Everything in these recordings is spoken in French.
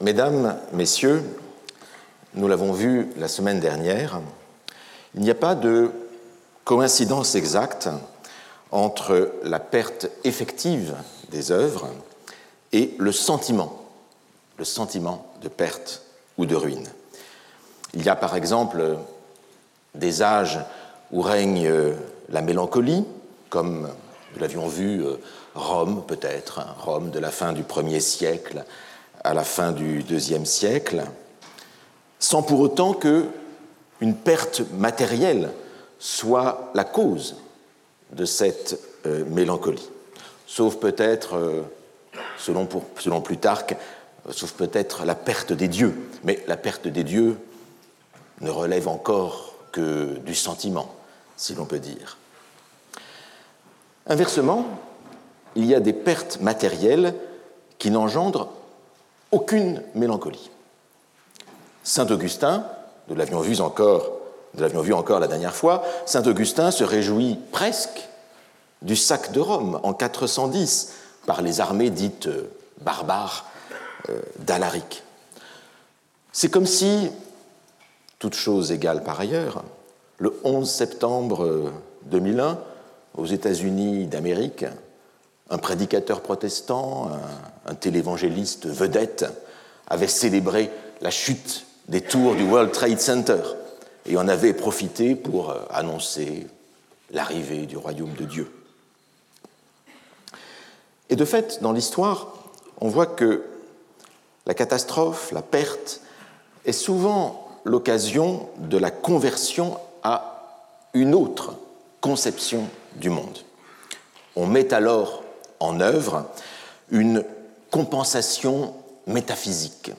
Mesdames, Messieurs, nous l'avons vu la semaine dernière, il n'y a pas de coïncidence exacte entre la perte effective des œuvres et le sentiment, le sentiment de perte ou de ruine. Il y a par exemple des âges où règne la mélancolie, comme nous l'avions vu euh, Rome peut-être, hein, Rome de la fin du premier siècle à la fin du deuxième siècle, sans pour autant que une perte matérielle soit la cause de cette euh, mélancolie. Sauf peut-être, euh, selon Plutarque, sauf peut-être la perte des dieux. Mais la perte des dieux ne relève encore que du sentiment, si l'on peut dire. Inversement, il y a des pertes matérielles qui n'engendrent aucune mélancolie. Saint Augustin, nous l'avions vu encore, nous l'avions vu la dernière fois, Saint Augustin se réjouit presque du sac de Rome en 410 par les armées dites euh, barbares euh, d'Alaric. C'est comme si, toute chose égale par ailleurs, le 11 septembre 2001, aux États-Unis d'Amérique, un prédicateur protestant, télévangéliste vedette, avait célébré la chute des tours du World Trade Center et en avait profité pour euh, annoncer l'arrivée du royaume de Dieu. Et de fait, dans l'histoire, on voit que la catastrophe, la perte, est souvent l'occasion de la conversion à une autre conception du monde. On met alors en œuvre une compensation métaphysique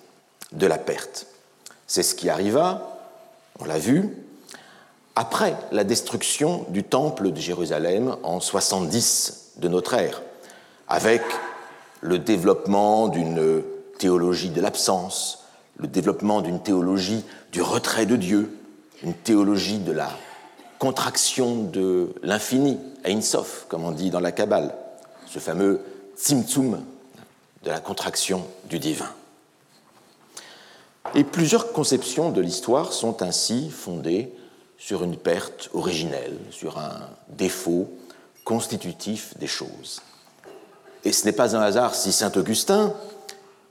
de la perte. C'est ce qui arriva, on l'a vu, après la destruction du temple de Jérusalem en 70 de notre ère, avec le développement d'une théologie de l'absence, le développement d'une théologie du retrait de Dieu, une théologie de la contraction de l'infini, Ein Sof, comme on dit dans la Kabbale, ce fameux Tzimtzum de la contraction du divin. Et plusieurs conceptions de l'histoire sont ainsi fondées sur une perte originelle, sur un défaut constitutif des choses. Et ce n'est pas un hasard si Saint Augustin,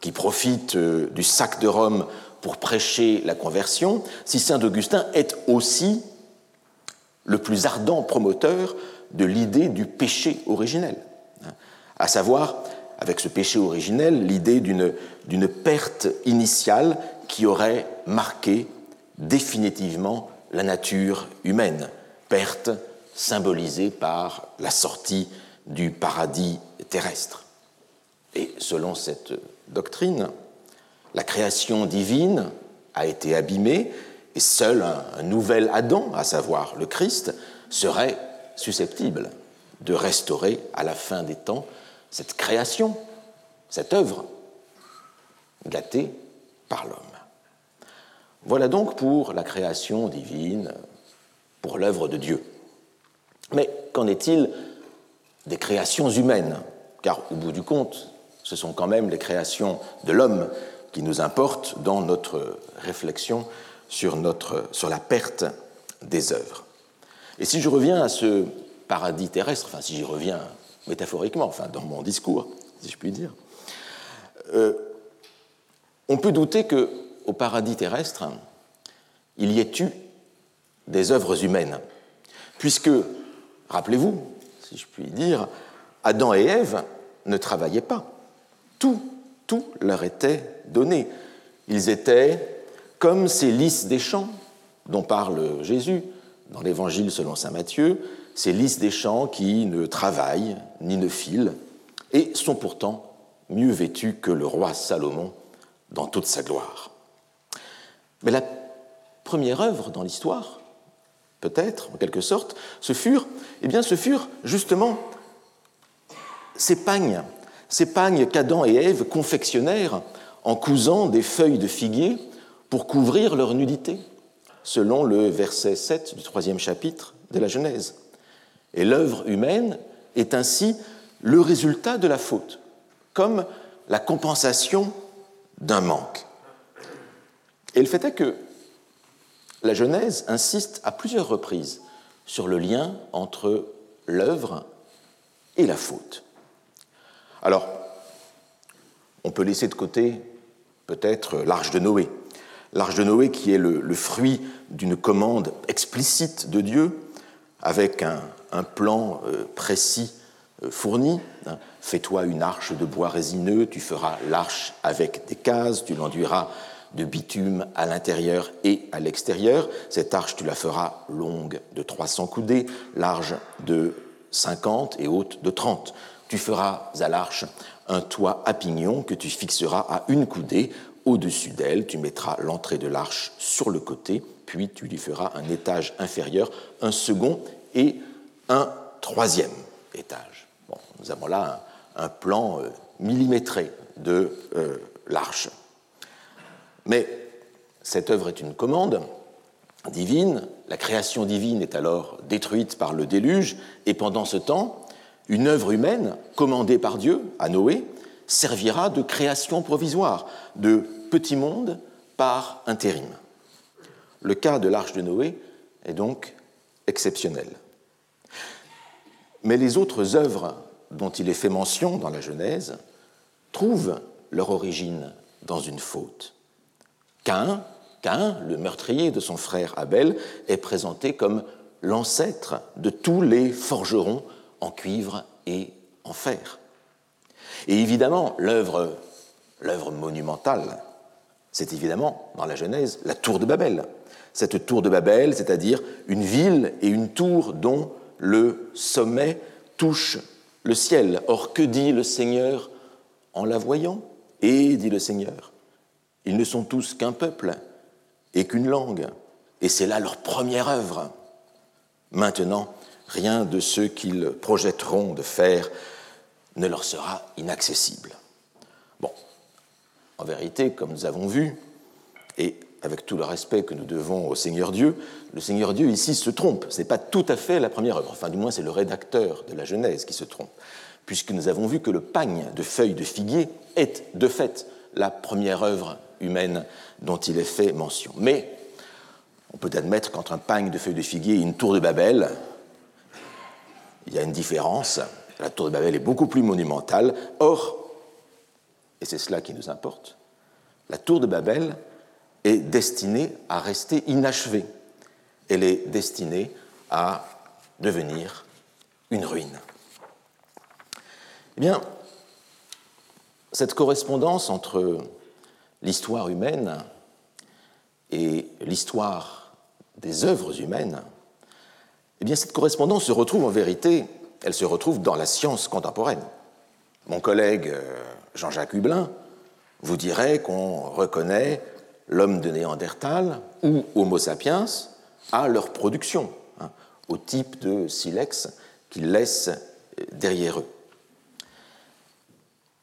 qui profite euh, du sac de Rome pour prêcher la conversion, si Saint Augustin est aussi le plus ardent promoteur de l'idée du péché originel, à savoir, avec ce péché originel, l'idée d'une perte initiale qui aurait marqué définitivement la nature humaine, perte symbolisée par la sortie du paradis terrestre. Et selon cette doctrine, la création divine a été abîmée et seul un, nouvel Adam, à savoir le Christ, serait susceptible de restaurer à la fin des temps cette création, cette œuvre gâtée par l'homme. Voilà donc pour la création divine, pour l'œuvre de Dieu. Mais qu'en est-il des créations humaines? Car au bout du compte, ce sont quand même les créations de l'homme qui nous importent dans notre réflexion sur, notre, la perte des œuvres. Et si je reviens à ce paradis terrestre, enfin si j'y reviens métaphoriquement, enfin dans mon discours, si je puis dire, euh, on peut douter que au paradis terrestre, il y ait eu des œuvres humaines, puisque, rappelez-vous, si je puis dire, Adam et Ève ne travaillaient pas. Tout, tout leur était donné. Ils étaient comme ces lys des champs dont parle Jésus dans l'Évangile selon saint Matthieu, ces lys des champs qui ne travaillent ni ne filent et sont pourtant mieux vêtus que le roi Salomon dans toute sa gloire. Mais la première œuvre dans l'histoire, peut-être en quelque sorte, ce furent, eh bien, ce furent justement ces pagnes, ces pagnes qu'Adam et Ève confectionnèrent en cousant des feuilles de figuier pour couvrir leur nudité, selon le verset 7 du troisième chapitre de la Genèse. Et l'œuvre humaine est ainsi le résultat de la faute, comme la compensation d'un manque. Et le fait est que la Genèse insiste à plusieurs reprises sur le lien entre l'œuvre et la faute. Alors, on peut laisser de côté peut-être l'arche de Noé. L'arche de Noé qui est le, fruit d'une commande explicite de Dieu avec un, plan euh, précis euh, fourni. Hein. Fais-toi une arche de bois résineux, tu feras l'arche avec des cases, tu l'enduiras de bitume à l'intérieur et à l'extérieur. Cette arche, tu la feras longue de 300 coudées, large de 50 et haute de 30. Tu feras à l'arche un toit à pignon que tu fixeras à une coudée. Au-dessus d'elle, tu mettras l'entrée de l'arche sur le côté, puis tu lui feras un étage inférieur, un second et un troisième étage. nous avons là un, plan euh, millimétré de euh, l'arche. Mais cette œuvre est une commande divine, la création divine est alors détruite par le déluge, et pendant ce temps, une œuvre humaine commandée par Dieu à Noé servira de création provisoire, de petit monde par intérim. Le cas de l'arche de Noé est donc exceptionnel. Mais les autres œuvres dont il est fait mention dans la Genèse trouvent leur origine dans une faute. Cain, le meurtrier de son frère Abel, est présenté comme l'ancêtre de tous les forgerons en cuivre et en fer. Et évidemment, l'œuvre monumentale, c'est évidemment, dans la Genèse, la tour de Babel. Cette tour de Babel, c'est-à-dire une ville et une tour dont le sommet touche le ciel. Or, que dit le Seigneur en la voyant? Et, dit le Seigneur, ils ne sont tous qu'un peuple et qu'une langue, et c'est là leur première œuvre. Maintenant, rien de ce qu'ils projetteront de faire ne leur sera inaccessible. Bon, en vérité, comme nous avons vu, et avec tout le respect que nous devons au Seigneur Dieu, le Seigneur Dieu ici se trompe. Ce n'est pas tout à fait la première œuvre, enfin du moins c'est le rédacteur de la Genèse qui se trompe, puisque nous avons vu que le pagne de feuilles de figuier est de fait la première œuvre humaine dont il est fait mention. Mais on peut admettre qu'entre un pagne de feuilles de figuier et une tour de Babel, il y a une différence. La tour de Babel est beaucoup plus monumentale. Or, et c'est cela qui nous importe, la tour de Babel est destinée à rester inachevée. Elle est destinée à devenir une ruine. Eh bien, cette correspondance entre l'histoire humaine et l'histoire des œuvres humaines, eh bien cette correspondance se retrouve en vérité, elle se retrouve dans la science contemporaine. Mon collègue euh, Jean-Jacques Hublin vous dirait qu'on reconnaît l'homme de Néandertal ou Homo sapiens à leur production, hein, au type de silex qu'ils laissent euh, derrière eux.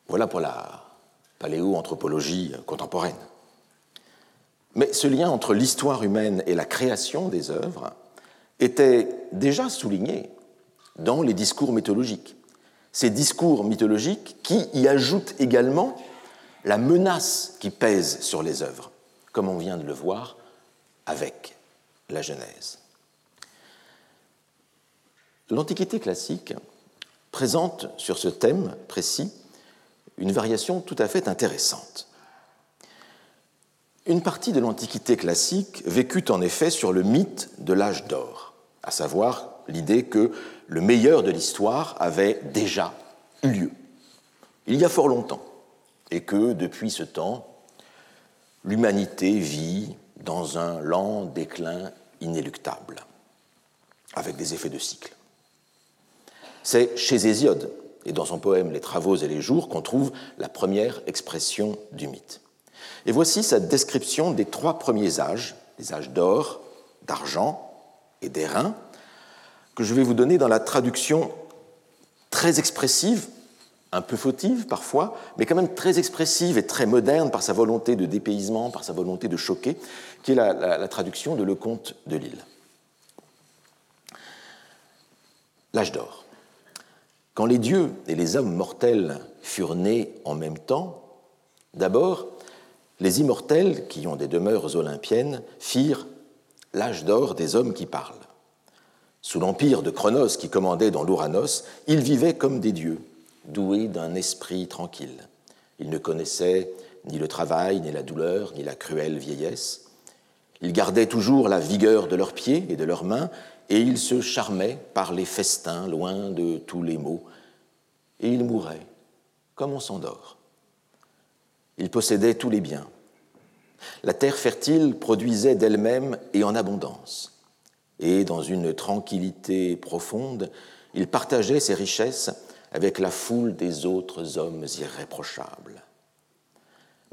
Voilà pour la paléoanthropologie contemporaine. Mais ce lien entre l'histoire humaine et la création des œuvres était déjà souligné dans les discours mythologiques. Ces discours mythologiques qui y ajoutent également la menace qui pèse sur les œuvres, comme on vient de le voir avec la Genèse. L'Antiquité classique présente sur ce thème précis une variation tout à fait intéressante. Une partie de l'Antiquité classique vécut en effet sur le mythe de l'âge d'or, à savoir l'idée que le meilleur de l'histoire avait déjà eu lieu, il y a fort longtemps, et que depuis ce temps, l'humanité vit dans un lent déclin inéluctable, avec des effets de cycle. C'est chez Hésiode et dans son poème Les Travaux et les Jours qu'on trouve la première expression du mythe. Et voici sa description des trois premiers âges, les âges d'or, d'argent et d'airain, que je vais vous donner dans la traduction très expressive, un peu fautive parfois, mais quand même très expressive et très moderne par sa volonté de dépaysement, par sa volonté de choquer, qui est la, traduction de Le Comte de Lille. L'âge d'or. Quand les dieux et les hommes mortels furent nés en même temps, d'abord, les immortels, qui ont des demeures olympiennes, firent l'âge d'or des hommes qui parlent. Sous l'empire de Chronos qui commandait dans l'Ouranos, ils vivaient comme des dieux, doués d'un esprit tranquille. Ils ne connaissaient ni le travail, ni la douleur, ni la cruelle vieillesse. Ils gardaient toujours la vigueur de leurs pieds et de leurs mains, et ils se charmaient par les festins loin de tous les maux, et ils mouraient comme on s'endort. Ils possédaient tous les biens. La terre fertile produisait d'elle-même et en abondance, et dans une tranquillité profonde, ils partageaient ses richesses avec la foule des autres hommes irréprochables.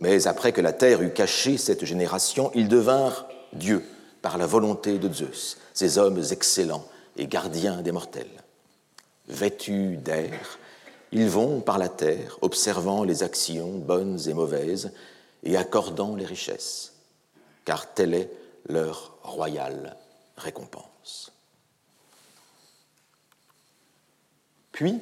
Mais après que la terre eut caché cette génération, ils devinrent dieux par la volonté de Zeus, ces hommes excellents et gardiens des mortels. Vêtus d'air, ils vont par la terre, observant les actions bonnes et mauvaises et accordant les richesses, car telle est leur royale récompense. Puis,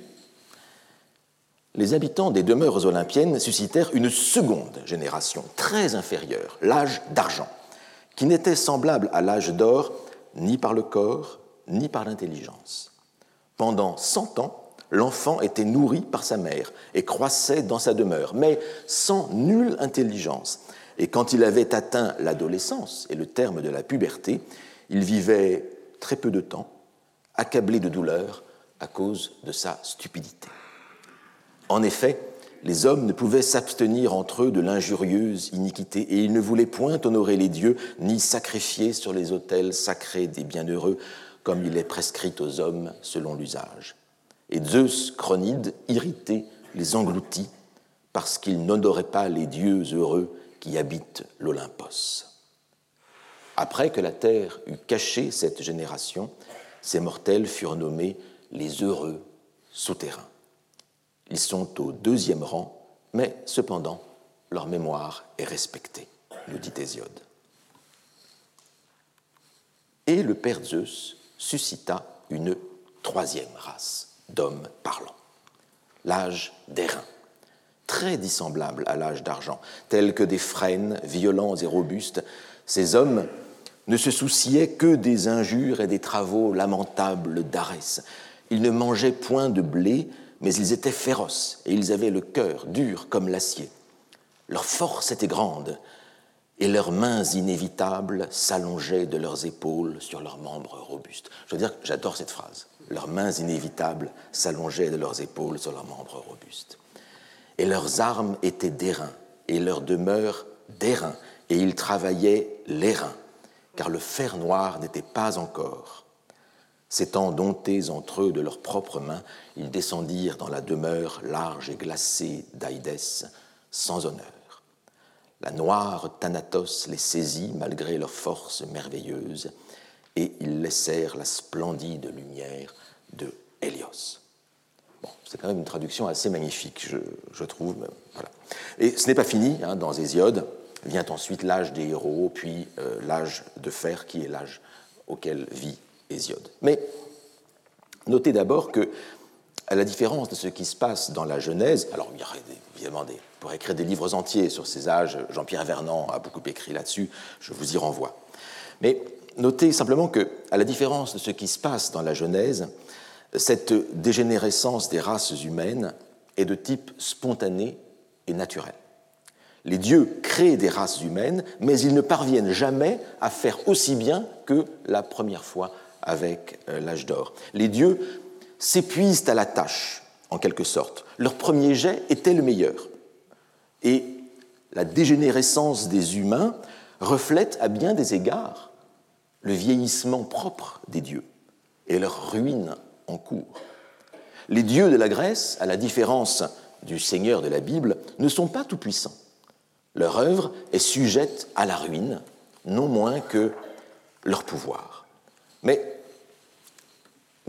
les habitants des demeures olympiennes suscitèrent une seconde génération, très inférieure, l'âge d'argent, qui n'était semblable à l'âge d'or ni par le corps, ni par l'intelligence. Pendant cent ans, l'enfant était nourri par sa mère et croissait dans sa demeure, mais sans nulle intelligence. Et quand il avait atteint l'adolescence et le terme de la puberté, il vivait très peu de temps, accablé de douleur à cause de sa stupidité. En effet, les hommes ne pouvaient s'abstenir entre eux de l'injurieuse iniquité, et ils ne voulaient point honorer les dieux, ni sacrifier sur les autels sacrés des bienheureux, comme il est prescrit aux hommes selon l'usage. Et Zeus, Chronide, irrité, les engloutit, parce qu'ils n'honoraient pas les dieux heureux qui habitent l'Olympos. Après que la terre eut caché cette génération, ces mortels furent nommés les heureux souterrains. Ils sont au deuxième rang, mais cependant, leur mémoire est respectée, nous dit Hésiode. Et le père Zeus suscita une troisième race d'hommes parlants, l'âge d'airain, très dissemblable à l'âge d'argent, tels que des frênes violents et robustes. Ces hommes ne se souciaient que des injures et des travaux lamentables d'Arès. Ils ne mangeaient point de blé, mais ils étaient féroces et ils avaient le cœur dur comme l'acier. Leur force était grande et leurs mains inévitables s'allongeaient de leurs épaules sur leurs membres robustes. Je veux dire, j'adore cette phrase. Leurs mains inévitables s'allongeaient de leurs épaules sur leurs membres robustes. Et leurs armes étaient d'airain et leur demeure d'airain et ils travaillaient l'airain, car le fer noir n'était pas encore S'étant domptés entre eux de leurs propres mains, ils descendirent dans la demeure large et glacée d'Aïdès sans honneur. La noire Thanatos les saisit malgré leur force merveilleuse, et ils laissèrent la splendide lumière de Hélios. Bon, c'est quand même une traduction assez magnifique, je, trouve. Et ce n'est pas fini, hein, dans Hésiode vient ensuite l'âge des héros, puis euh, l'âge de fer, qui est l'âge auquel vit Mais notez d'abord que, à la différence de ce qui se passe dans la Genèse, alors il y aurait évidemment des, pour écrire des livres entiers sur ces âges, Jean-Pierre Vernant a beaucoup écrit là-dessus, je vous y renvoie. Mais notez simplement que, à la différence de ce qui se passe dans la Genèse, cette dégénérescence des races humaines est de type spontané et naturel. Les dieux créent des races humaines, mais ils ne parviennent jamais à faire aussi bien que la première fois avec euh, l'âge d'or. Les dieux s'épuisent à la tâche, en quelque sorte. Leur premier jet était le meilleur. Et la dégénérescence des humains reflète à bien des égards le vieillissement propre des dieux et leur ruine en cours. Les dieux de la Grèce, à la différence du Seigneur de la Bible, ne sont pas tout-puissants. Leur œuvre est sujette à la ruine, non moins que leur pouvoir. Mais,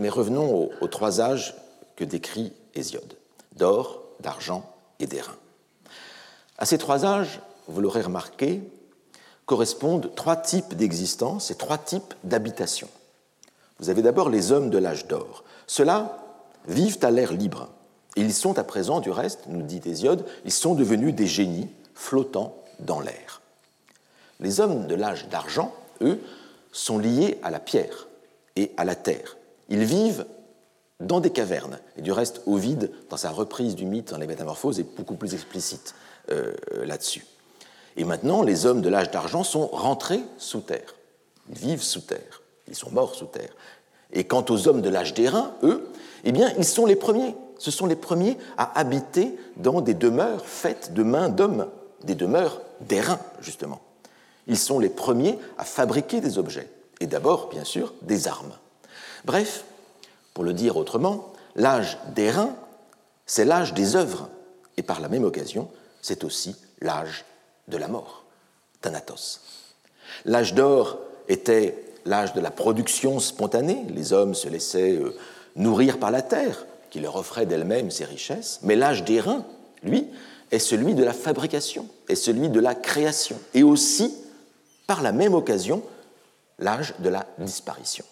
revenons aux, trois âges que décrit Hésiode, d'or, d'argent et d'airain. À ces trois âges, vous l'aurez remarqué, correspondent trois types d'existence et trois types d'habitation. Vous avez d'abord les hommes de l'âge d'or. Ceux-là vivent à l'air libre. Ils sont à présent, du reste, nous dit Hésiode, ils sont devenus des génies flottants dans l'air. Les hommes de l'âge d'argent, eux, sont liés à la pierre et à la terre. Ils vivent dans des cavernes. Et du reste, Ovide, dans sa reprise du mythe dans les Métamorphoses, est beaucoup plus explicite euh, là-dessus. Et maintenant, les hommes de l'âge d'argent sont rentrés sous terre. Ils vivent sous terre. Ils sont morts sous terre. Et quant aux hommes de l'âge d'airain, eux, eh bien, ils sont les premiers. Ce sont les premiers à habiter dans des demeures faites de mains d'hommes, des demeures d'airain, justement. Ils sont les premiers à fabriquer des objets, et d'abord, bien sûr, des armes. Bref, pour le dire autrement, l'âge d'airain, c'est l'âge des œuvres, et par la même occasion, c'est aussi l'âge de la mort, Thanatos. L'âge d'or était l'âge de la production spontanée, les hommes se laissaient euh, nourrir par la terre, qui leur offrait d'elle-même ses richesses, mais l'âge d'airain, lui, est celui de la fabrication, est celui de la création, et aussi, par la même occasion, l'âge de la disparition.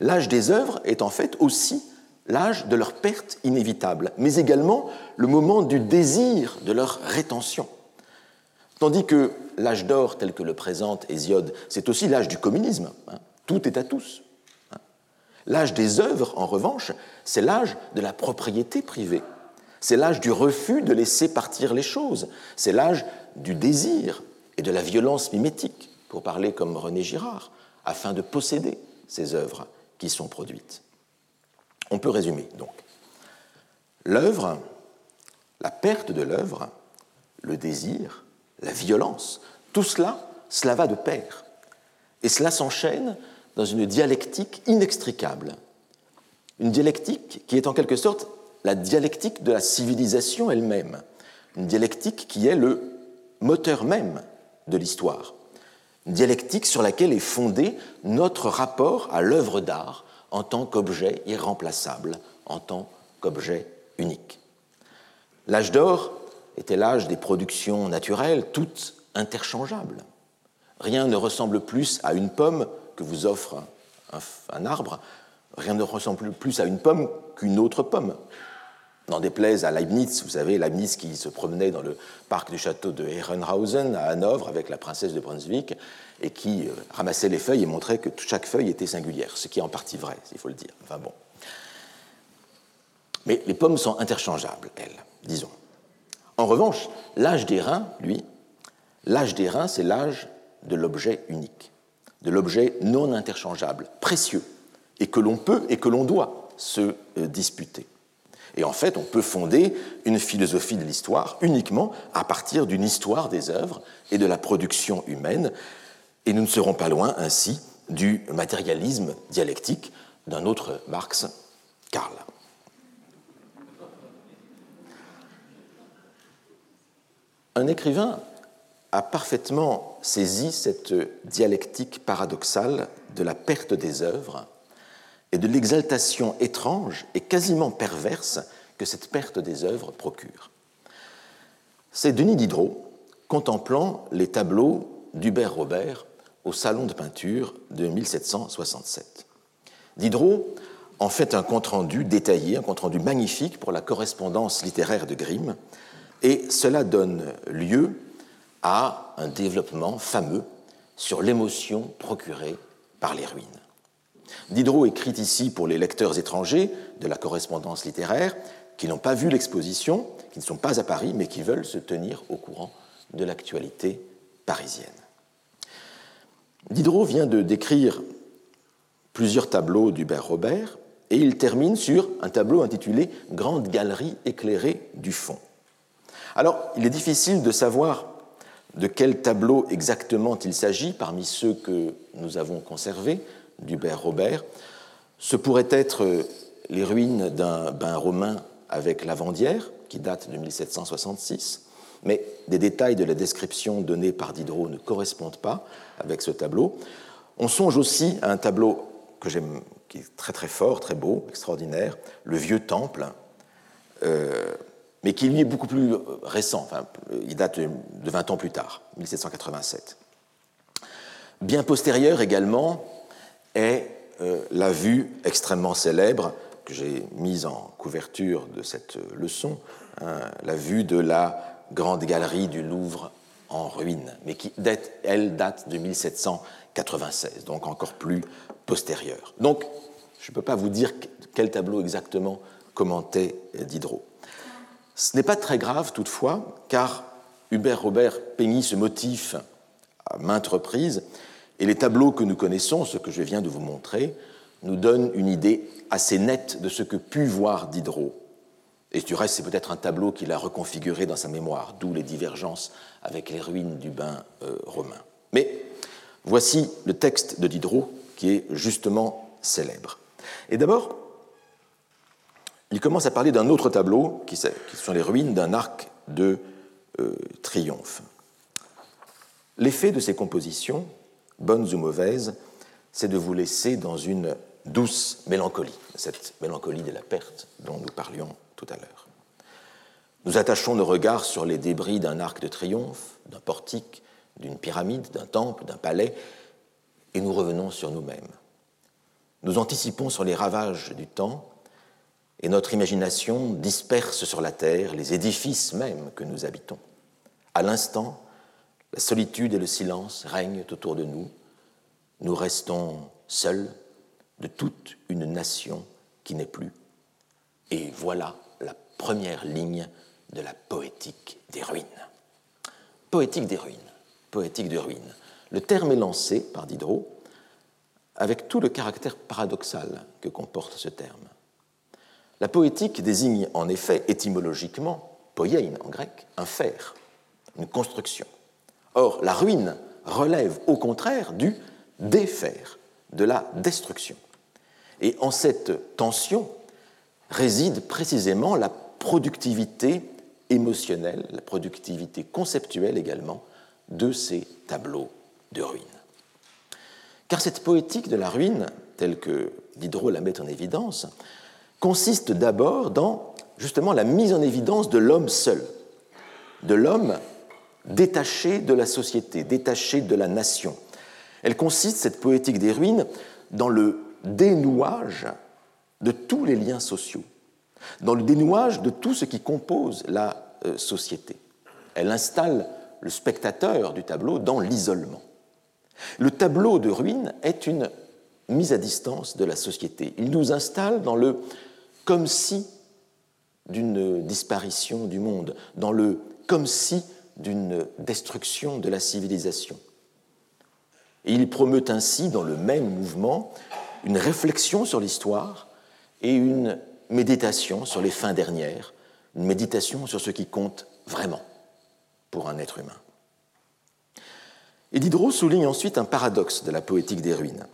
L'âge des œuvres est en fait aussi l'âge de leur perte inévitable, mais également le moment du désir de leur rétention. Tandis que l'âge d'or tel que le présente Hésiode, c'est aussi l'âge du communisme. Hein. Tout est à tous. Hein. L'âge des œuvres, en revanche, c'est l'âge de la propriété privée. C'est l'âge du refus de laisser partir les choses. C'est l'âge du désir et de la violence mimétique, pour parler comme René Girard, afin de posséder ces œuvres qui sont produites. On peut résumer donc. L'œuvre, la perte de l'œuvre, le désir, la violence, tout cela, cela va de pair. Et cela s'enchaîne dans une dialectique inextricable. Une dialectique qui est en quelque sorte la dialectique de la civilisation elle-même. Une dialectique qui est le moteur même de l'histoire. Dialectique sur laquelle est fondé notre rapport à l'œuvre d'art en tant qu'objet irremplaçable, en tant qu'objet unique. L'âge d'or était l'âge des productions naturelles, toutes interchangeables. Rien ne ressemble plus à une pomme que vous offre un, arbre, rien ne ressemble plus à une pomme qu'une autre pomme. N'en déplaise à Leibniz, vous savez, Leibniz qui se promenait dans le parc du château de Herrenhausen à Hanovre avec la princesse de Brunswick et qui euh, ramassait les feuilles et montrait que chaque feuille était singulière, ce qui est en partie vrai, il faut le dire. Enfin bon. Mais les pommes sont interchangeables, elles, disons. En revanche, l'âge des reins, lui, l'âge des reins, c'est l'âge de l'objet unique, de l'objet non interchangeable, précieux, et que l'on peut et que l'on doit se euh, disputer. Et en fait, on peut fonder une philosophie de l'histoire uniquement à partir d'une histoire des œuvres et de la production humaine, et nous ne serons pas loin ainsi du matérialisme dialectique d'un autre Marx, Karl. Un écrivain a parfaitement saisi cette dialectique paradoxale de la perte des œuvres et de l'exaltation étrange et quasiment perverse que cette perte des œuvres procure. C'est Denis Diderot contemplant les tableaux d'Hubert Robert au Salon de peinture de 1767. Diderot en fait un compte-rendu détaillé, un compte-rendu magnifique pour la correspondance littéraire de Grimm, et cela donne lieu à un développement fameux sur l'émotion procurée par les ruines. Diderot écrit ici pour les lecteurs étrangers de la correspondance littéraire qui n'ont pas vu l'exposition, qui ne sont pas à Paris, mais qui veulent se tenir au courant de l'actualité parisienne. Diderot vient de décrire plusieurs tableaux d'Hubert Robert et il termine sur un tableau intitulé Grande galerie éclairée du fond. Alors, il est difficile de savoir de quel tableau exactement il s'agit parmi ceux que nous avons conservés d'Hubert Robert. Ce pourrait être les ruines d'un bain romain avec lavandière, qui date de 1766, mais des détails de la description donnée par Diderot ne correspondent pas avec ce tableau. On songe aussi à un tableau que j'aime, qui est très très fort, très beau, extraordinaire, le vieux temple, euh, mais qui lui est beaucoup plus euh, récent, enfin, il date de 20 ans plus tard, 1787. Bien postérieur également est euh, la vue extrêmement célèbre que j'ai mise en couverture de cette leçon, hein, la vue de la grande galerie du Louvre en ruine, mais qui, elle, date de 1796, donc encore plus postérieure. Donc, je ne peux pas vous dire quel tableau exactement commentait Diderot. Ce n'est pas très grave toutefois, car Hubert Robert peignit ce motif à maintes reprises, et les tableaux que nous connaissons, ce que je viens de vous montrer, nous donnent une idée assez nette de ce que put voir Diderot. Et du reste, c'est peut-être un tableau qu'il a reconfiguré dans sa mémoire, d'où les divergences avec les ruines du bain euh, romain. Mais voici le texte de Diderot qui est justement célèbre. Et d'abord, il commence à parler d'un autre tableau, qui, sont les ruines d'un arc de euh, triomphe. L'effet de ces compositions, bonnes ou mauvaises, c'est de vous laisser dans une douce mélancolie, cette mélancolie de la perte dont nous parlions tout à l'heure. Nous attachons nos regards sur les débris d'un arc de triomphe, d'un portique, d'une pyramide, d'un temple, d'un palais, et nous revenons sur nous-mêmes. Nous anticipons sur les ravages du temps, et notre imagination disperse sur la terre les édifices mêmes que nous habitons. À l'instant, la solitude et le silence règnent autour de nous. Nous restons seuls de toute une nation qui n'est plus. Et voilà la première ligne de la poétique des ruines. Poétique des ruines, poétique des ruines. Le terme est lancé par Diderot avec tout le caractère paradoxal que comporte ce terme. La poétique désigne en effet étymologiquement, poiein en grec, un faire, une construction. Or, la ruine relève au contraire du défaire, de la destruction. Et en cette tension réside précisément la productivité émotionnelle, la productivité conceptuelle également de ces tableaux de ruines. Car cette poétique de la ruine, telle que Diderot la met en évidence, consiste d'abord dans justement la mise en évidence de l'homme seul, de l'homme détaché de la société, détaché de la nation. Elle consiste, cette poétique des ruines, dans le dénouage de tous les liens sociaux, dans le dénouage de tout ce qui compose la euh, société. Elle installe le spectateur du tableau dans l'isolement. Le tableau de ruines est une mise à distance de la société. Il nous installe dans le comme si d'une disparition du monde, dans le comme si d'une destruction de la civilisation. Et il promeut ainsi, dans le même mouvement, une réflexion sur l'histoire et une méditation sur les fins dernières, une méditation sur ce qui compte vraiment pour un être humain. Et Diderot souligne ensuite un paradoxe de la poétique des ruines.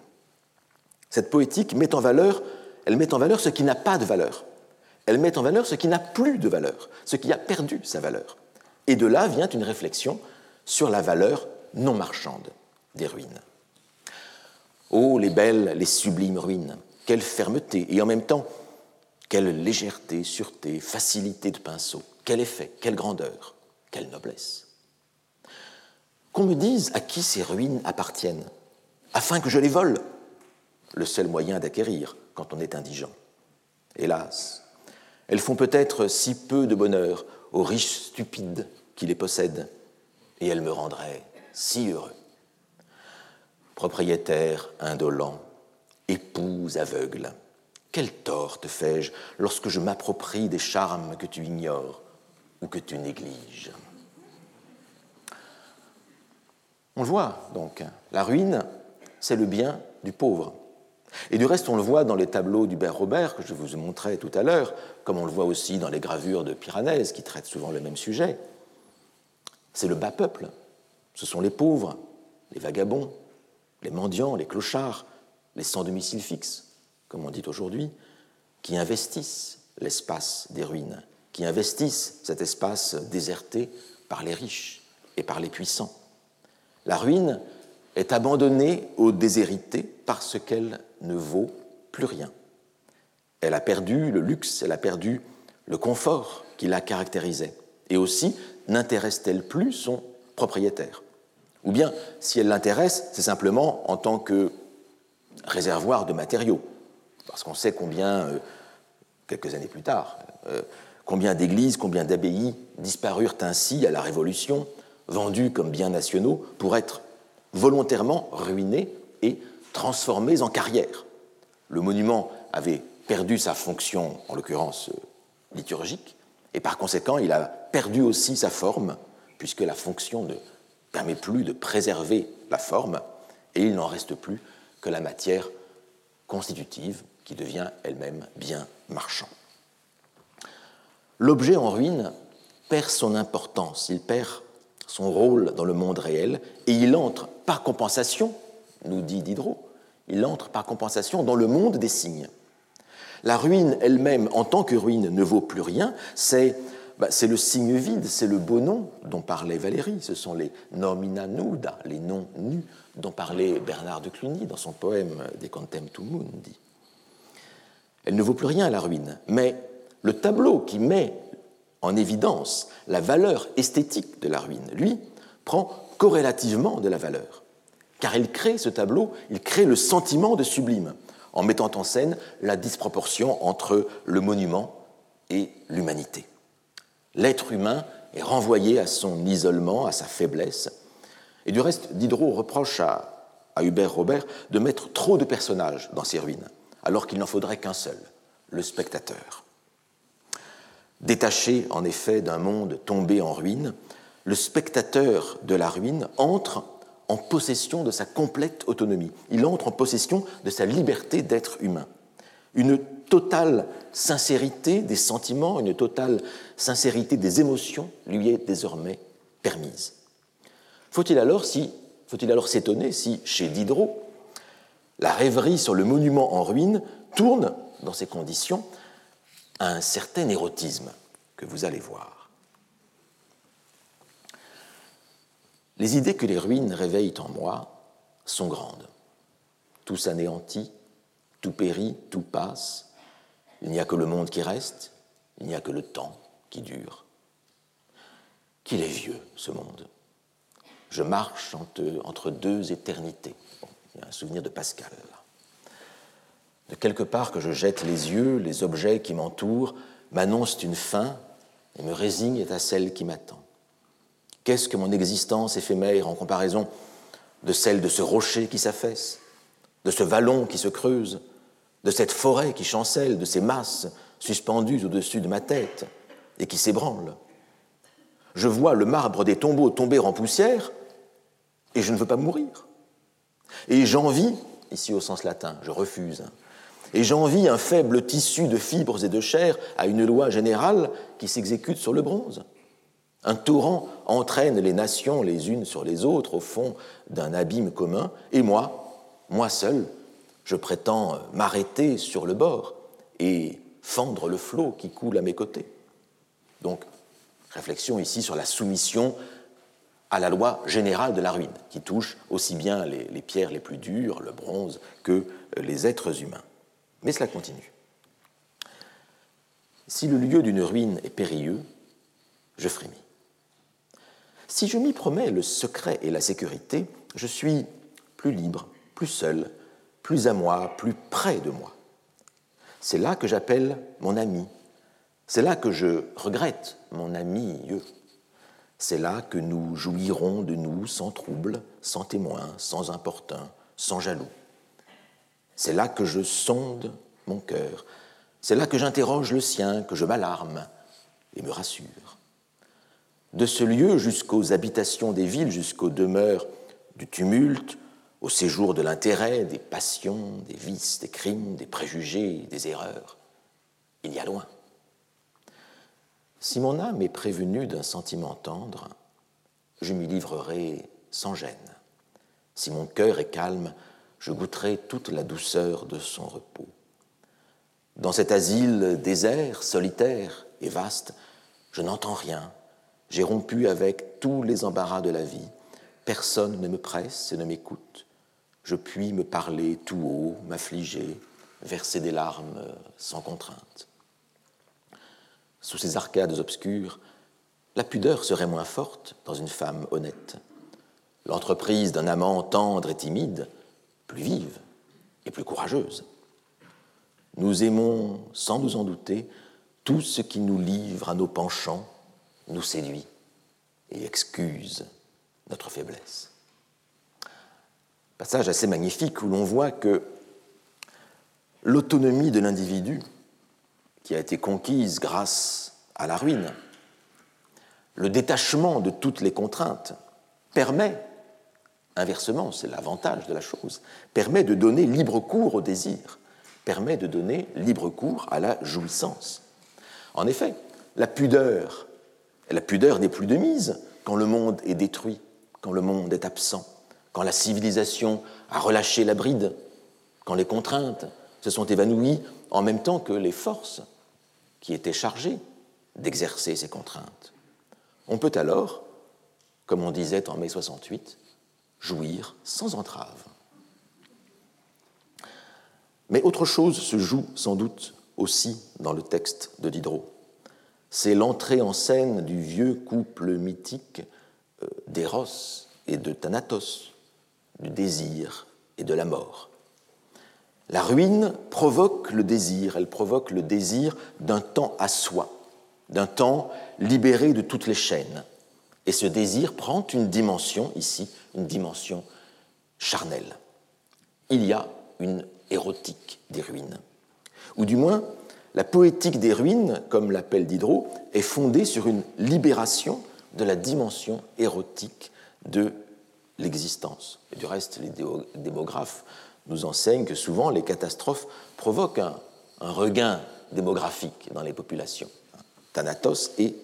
Cette poétique met en valeur, elle met en valeur ce qui n'a pas de valeur. Elle met en valeur ce qui n'a plus de valeur, ce qui a perdu sa valeur. Et de là vient une réflexion sur la valeur non marchande des ruines. Oh, les belles, les sublimes ruines, quelle fermeté, et en même temps, quelle légèreté, sûreté, facilité de pinceau, quel effet, quelle grandeur, quelle noblesse. Qu'on me dise à qui ces ruines appartiennent, afin que je les vole, le seul moyen d'acquérir quand on est indigent. Hélas, elles font peut-être si peu de bonheur aux riches stupides qui les possèdent, et elles me rendraient si heureux propriétaire indolent, épouse aveugle. Quel tort te fais-je lorsque je m'approprie des charmes que tu ignores ou que tu négliges? On le voit donc, la ruine, c'est le bien du pauvre. Et du reste, on le voit dans les tableaux d'Hubert Robert, que je vous ai montré tout à l'heure, comme on le voit aussi dans les gravures de Piranèse, qui traitent souvent le même sujet. C'est le bas peuple, ce sont les pauvres, les vagabonds, les mendiants, les clochards, les sans domicile fixe, comme on dit aujourd'hui, qui investissent l'espace des ruines, qui investissent cet espace déserté par les riches et par les puissants. La ruine est abandonnée aux déshérités parce qu'elle ne vaut plus rien. Elle a perdu le luxe, elle a perdu le confort qui la caractérisait. Et aussi, n'intéresse-t-elle plus son propriétaire? Ou bien, si elle l'intéresse, c'est simplement en tant que réservoir de matériaux. Parce qu'on sait combien, euh, quelques années plus tard, euh, combien d'églises, combien d'abbayes disparurent ainsi à la Révolution vendus comme biens nationaux pour être volontairement ruinés et transformés en carrières. Le monument avait perdu sa fonction, en l'occurrence euh, liturgique, et par conséquent, il a perdu aussi sa forme, puisque la fonction ne permet plus de préserver la forme, et il n'en reste plus que la matière constitutive, qui devient elle-même bien marchand. L'objet en ruine perd son importance, il perd son rôle dans le monde réel, et il entre par compensation, nous dit Diderot, il entre par compensation dans le monde des signes. La ruine elle-même, en tant que ruine, ne vaut plus rien, c'est bah, le signe vide, c'est le beau nom dont parlait Valérie, ce sont les nomina nuda, les noms nus dont parlait Bernard de Cluny dans son poème De Contemptum Mundi. Elle ne vaut plus rien, la ruine, mais le tableau qui met en évidence la valeur esthétique de la ruine, lui, prend corrélativement de la valeur. Car il crée ce tableau, il crée le sentiment de sublime, en mettant en scène la disproportion entre le monument et l'humanité. L'être humain est renvoyé à son isolement, à sa faiblesse. Et du reste, Diderot reproche à, Hubert Robert de mettre trop de personnages dans ses ruines, alors qu'il n'en faudrait qu'un seul, le spectateur. Détaché en effet d'un monde tombé en ruine, le spectateur de la ruine entre en possession de sa complète autonomie. Il entre en possession de sa liberté d'être humain. Une totale sincérité des sentiments, une totale sincérité des émotions lui est désormais permise. Faut-il alors, s'étonner si, chez Diderot, la rêverie sur le monument en ruine tourne, dans ces conditions, un certain érotisme que vous allez voir. Les idées que les ruines réveillent en moi sont grandes. Tout s'anéantit, tout périt, tout passe. Il n'y a que le monde qui reste, il n'y a que le temps qui dure. Qu'il est vieux, ce monde. Je marche entre deux éternités. il y a un souvenir de Pascal. De quelque part que je jette les yeux, les objets qui m'entourent m'annoncent une fin et me résignent à celle qui m'attend. Qu'est-ce que mon existence éphémère en comparaison de celle de ce rocher qui s'affaisse, de ce vallon qui se creuse, de cette forêt qui chancelle, de ces masses suspendues au-dessus de ma tête et qui s'ébranlent? Je vois le marbre des tombeaux tomber en poussière et je ne veux pas mourir. Et j'envie, ici au sens latin, je refuse, et j'envie un faible tissu de fibres et de chair à une loi générale qui s'exécute sur le bronze. Un torrent entraîne les nations les unes sur les autres au fond d'un abîme commun, et moi, moi seul, je prétends m'arrêter sur le bord et fendre le flot qui coule à mes côtés. Donc, réflexion ici sur la soumission à la loi générale de la ruine, qui touche aussi bien les, pierres les plus dures, le bronze, que les êtres humains. Mais cela continue. Si le lieu d'une ruine est périlleux, je frémis. Si je m'y promets le secret et la sécurité, je suis plus libre, plus seul, plus à moi, plus près de moi. C'est là que j'appelle mon ami. C'est là que je regrette mon ami. C'est là que nous jouirons de nous sans trouble, sans témoin, sans importun, sans jaloux. C'est là que je sonde mon cœur. C'est là que j'interroge le sien, que je m'alarme et me rassure. De ce lieu jusqu'aux habitations des villes, jusqu'aux demeures du tumulte, au séjour de l'intérêt, des passions, des vices, des crimes, des préjugés, des erreurs, il y a loin. Si mon âme est prévenue d'un sentiment tendre, je m'y livrerai sans gêne. Si mon cœur est calme, je goûterai toute la douceur de son repos. Dans cet asile désert, solitaire et vaste, je n'entends rien. J'ai rompu avec tous les embarras de la vie. Personne ne me presse et ne m'écoute. Je puis me parler tout haut, m'affliger, verser des larmes sans contrainte. Sous ces arcades obscures, la pudeur serait moins forte dans une femme honnête. L'entreprise d'un amant tendre et timide plus vive et plus courageuse. Nous aimons, sans nous en douter, tout ce qui nous livre à nos penchants, nous séduit et excuse notre faiblesse. Passage assez magnifique où l'on voit que l'autonomie de l'individu, qui a été conquise grâce à la ruine, le détachement de toutes les contraintes, permet, inversement, c'est l'avantage de la chose, permet de donner libre cours au désir, permet de donner libre cours à la jouissance. En effet, la pudeur, la pudeur n'est plus de mise quand le monde est détruit, quand le monde est absent, quand la civilisation a relâché la bride, quand les contraintes se sont évanouies en même temps que les forces qui étaient chargées d'exercer ces contraintes. On peut alors, comme on disait en mai 68, jouir sans entrave. Mais autre chose se joue sans doute aussi dans le texte de Diderot. C'est l'entrée en scène du vieux couple mythique euh, d'Eros et de Thanatos, du désir et de la mort. La ruine provoque le désir, elle provoque le désir d'un temps à soi, d'un temps libéré de toutes les chaînes. Et ce désir prend une dimension ici, une dimension charnelle. Il y a une érotique des ruines. Ou du moins, la poétique des ruines, comme l'appelle Diderot, est fondée sur une libération de la dimension érotique de l'existence. Du reste, les démographes nous enseignent que souvent les catastrophes provoquent un, regain démographique dans les populations. Thanatos et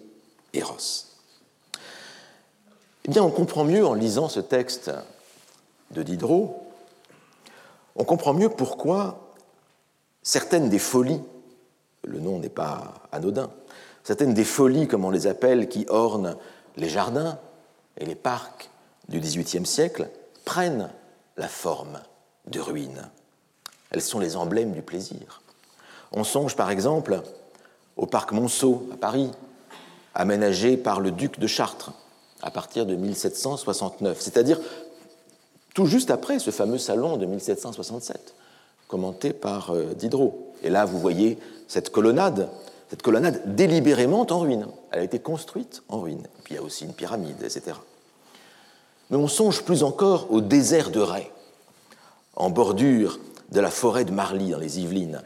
Eros. Eh bien, on comprend mieux en lisant ce texte de Diderot on comprend mieux pourquoi certaines des folies, le nom n'est pas anodin, certaines des folies, comme on les appelle, qui ornent les jardins et les parcs du XVIIIe siècle, prennent la forme de ruines. Elles sont les emblèmes du plaisir. On songe par exemple au parc Monceau à Paris, aménagé par le duc de Chartres à partir de 1769, c'est-à-dire tout juste après ce fameux salon de 1767, commenté par euh, Diderot. Et là, vous voyez cette colonnade, cette colonnade délibérément en ruine. Elle a été construite en ruine. Et puis il y a aussi une pyramide, etc. Mais on songe plus encore au désert de Ray, en bordure de la forêt de Marly dans les Yvelines,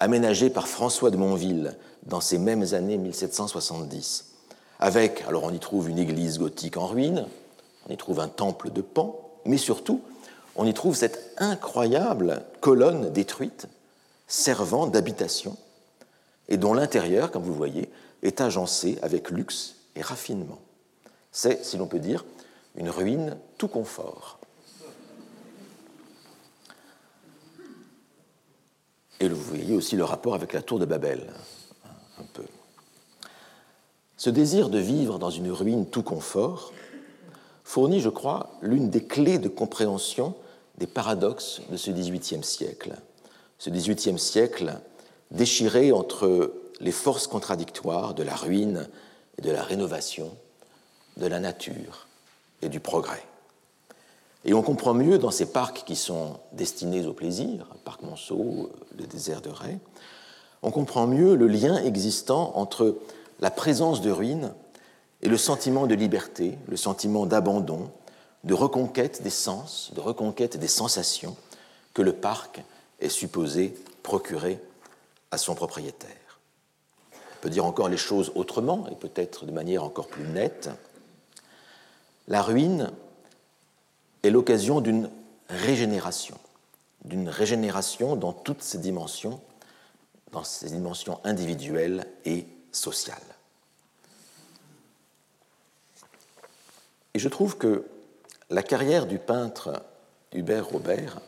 aménagé par François de Monville dans ces mêmes années 1770. Avec, alors on y trouve une église gothique en ruine, on y trouve un temple de Pan, mais surtout, on y trouve cette incroyable colonne détruite servant d'habitation et dont l'intérieur, comme vous voyez, est agencé avec luxe et raffinement. C'est, si l'on peut dire, une ruine tout confort. Et vous voyez aussi le rapport avec la tour de Babel, un peu. Ce désir de vivre dans une ruine tout confort fournit, je crois, l'une des clés de compréhension des paradoxes de ce XVIIIe siècle. Ce XVIIIe siècle déchiré entre les forces contradictoires de la ruine et de la rénovation, de la nature et du progrès. Et on comprend mieux dans ces parcs qui sont destinés au plaisir, parc Monceau, le désert de Ray, on comprend mieux le lien existant entre la présence de ruines et le sentiment de liberté, le sentiment d'abandon, de reconquête des sens, de reconquête des sensations que le parc est supposé procurer à son propriétaire. On peut dire encore les choses autrement et peut-être de manière encore plus nette. La ruine est l'occasion d'une régénération, d'une régénération dans toutes ses dimensions, dans ses dimensions individuelles et sociales. Et je trouve que la carrière du peintre Hubert Robert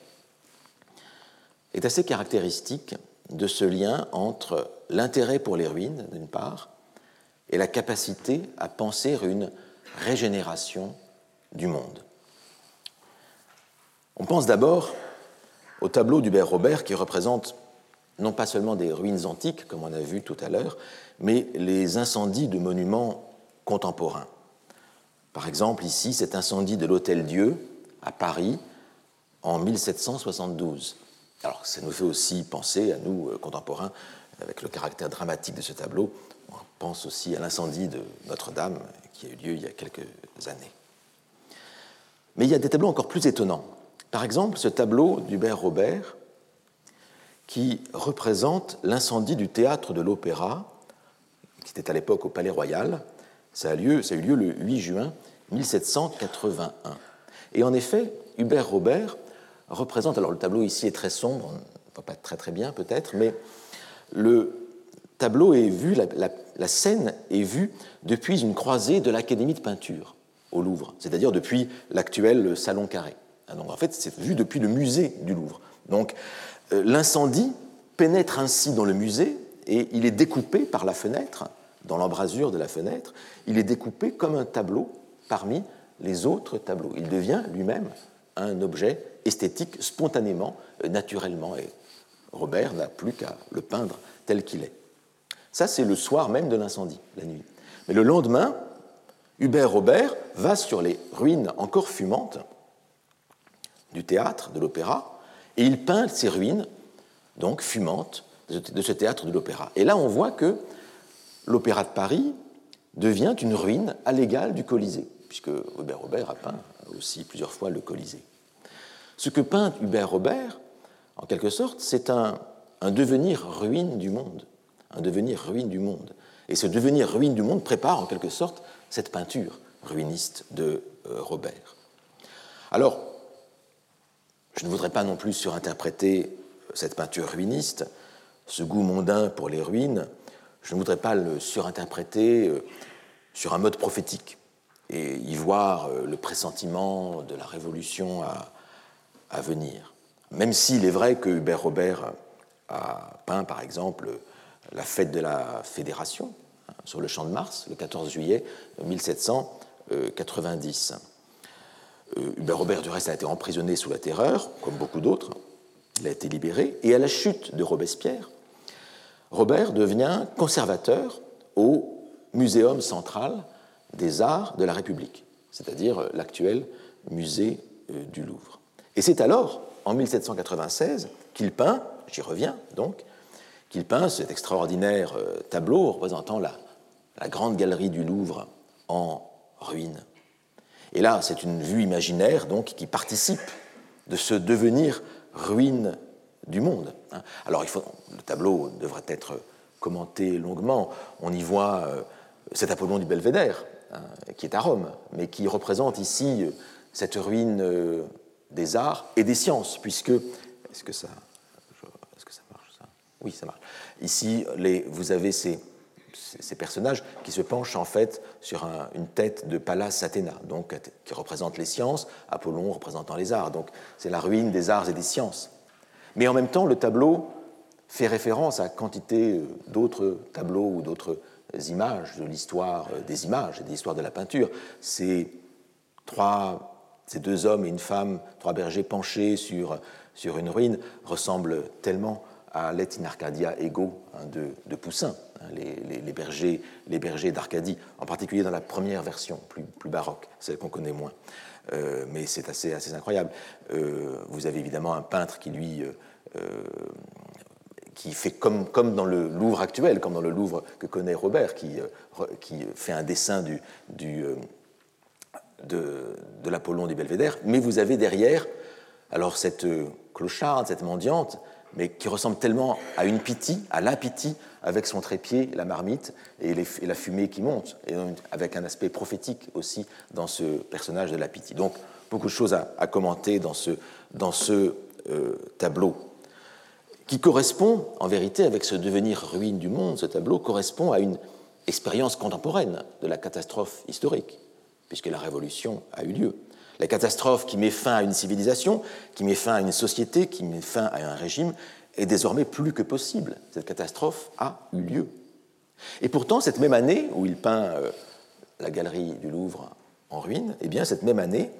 est assez caractéristique de ce lien entre l'intérêt pour les ruines, d'une part, et la capacité à penser une régénération du monde. On pense d'abord au tableau d'Hubert Robert qui représente non pas seulement des ruines antiques, comme on a vu tout à l'heure, mais les incendies de monuments contemporains. Par exemple, ici, cet incendie de l'Hôtel Dieu à Paris en 1772. Alors, ça nous fait aussi penser à nous, euh, contemporains, avec le caractère dramatique de ce tableau, pense aussi à l'incendie de Notre-Dame qui a eu lieu il y a quelques années. Mais il y a des tableaux encore plus étonnants. Par exemple, ce tableau d'Hubert Robert qui représente l'incendie du théâtre de l'Opéra, qui était à l'époque au Palais Royal. Ça a eu lieu le 8 juin 1781. Et en effet, Hubert Robert représente, alors le tableau ici est très sombre, on ne voit pas très très bien peut-être, mais le tableau est vu, la, scène est vue depuis une croisée de l'Académie de peinture au Louvre, c'est-à-dire depuis l'actuel Salon Carré. Ah, donc en fait, c'est vu depuis le musée du Louvre. Donc euh, l'incendie pénètre ainsi dans le musée et il est découpé par la fenêtre, dans l'embrasure de la fenêtre, il est découpé comme un tableau parmi les autres tableaux. Il devient lui-même un objet esthétique spontanément, euh, naturellement, et Robert n'a plus qu'à le peindre tel qu'il est. Ça, c'est le soir même de l'incendie, la nuit. Mais le lendemain, Hubert Robert va sur les ruines encore fumantes du théâtre, de l'opéra, et il peint ces ruines, donc fumantes, de ce théâtre de l'opéra. Et là, on voit que l'opéra de Paris devient une ruine à l'égal du Colisée, puisque Hubert Robert a peint aussi plusieurs fois le Colisée. Ce que peint Hubert Robert, en quelque sorte, c'est un, un devenir ruine du monde un devenir ruine du monde. Et ce devenir ruine du monde prépare en quelque sorte cette peinture ruiniste de euh, Robert. Alors, je ne voudrais pas non plus surinterpréter cette peinture ruiniste, ce goût mondain pour les ruines, je ne voudrais pas le surinterpréter euh, sur un mode prophétique et y voir euh, le pressentiment de la révolution à, à venir. Même s'il est vrai que Hubert Robert a peint, par exemple, la fête de la Fédération hein, sur le champ de Mars, le 14 juillet 1790. Euh, Hubert Robert, du reste, a été emprisonné sous la terreur, comme beaucoup d'autres. Il a été libéré. Et à la chute de Robespierre, Robert devient conservateur au Muséum central des arts de la République, c'est-à-dire l'actuel musée euh, du Louvre. Et c'est alors, en 1796, qu'il peint, j'y reviens donc, qu'il peint cet extraordinaire euh, tableau représentant la, grande galerie du Louvre en ruine. Et là, c'est une vue imaginaire donc qui participe de ce devenir ruine du monde. Hein. Alors, le tableau devrait être commenté longuement. On y voit euh, cet Apollon du Belvédère, hein, qui est à Rome, mais qui représente ici euh, cette ruine des arts et des sciences, puisque. Est-ce que ça. Oui, ça marche. Ici, les, vous avez ces, ces, personnages qui se penchent en fait sur une tête de Pallas Athéna, donc qui représente les sciences, Apollon représentant les arts. Donc c'est la ruine des arts et des sciences. Mais en même temps, le tableau fait référence à quantité euh, d'autres tableaux ou d'autres images de l'histoire euh, des images et de l'histoire de la peinture. Ces trois, ces deux hommes et une femme, trois bergers penchés sur, sur une ruine, ressemblent tellement à Let in Arcadia Ego hein, de, Poussin, hein, les, bergers, les bergers d'Arcadie, en particulier dans la première version, plus, plus baroque, celle qu'on connaît moins. Euh, mais c'est assez, assez incroyable. Euh, vous avez évidemment un peintre qui, lui, euh, qui fait comme, comme dans le Louvre actuel, comme dans le Louvre que connaît Robert, qui, qui fait un dessin du, du de, l'Apollon du Belvédère, mais vous avez derrière alors cette clocharde, cette mendiante, mais qui ressemble tellement à une piti, à la piti, avec son trépied, la marmite et, la fumée qui monte, et avec un aspect prophétique aussi dans ce personnage de la piti. Donc, beaucoup de choses à, commenter dans ce, dans ce euh, tableau, qui correspond, en vérité, avec ce devenir ruine du monde, ce tableau correspond à une expérience contemporaine de la catastrophe historique, puisque la révolution a eu lieu. La catastrophe qui met fin à une civilisation, qui met fin à une société, qui met fin à un régime, est désormais plus que possible. Cette catastrophe a eu lieu. Et pourtant, cette même année où il peint euh, la galerie du Louvre en ruine, eh bien, cette même année,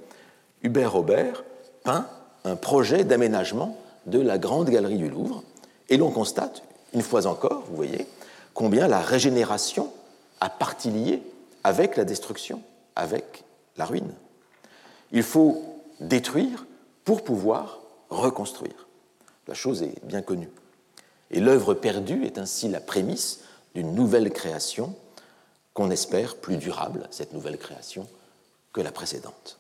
Hubert Robert peint un projet d'aménagement de la grande galerie du Louvre. Et l'on constate, une fois encore, vous voyez, combien la régénération a partie liée avec la destruction, avec la ruine. Il faut détruire pour pouvoir reconstruire. La chose est bien connue. Et l'œuvre perdue est ainsi la prémisse d'une nouvelle création qu'on espère plus durable, cette nouvelle création, que la précédente.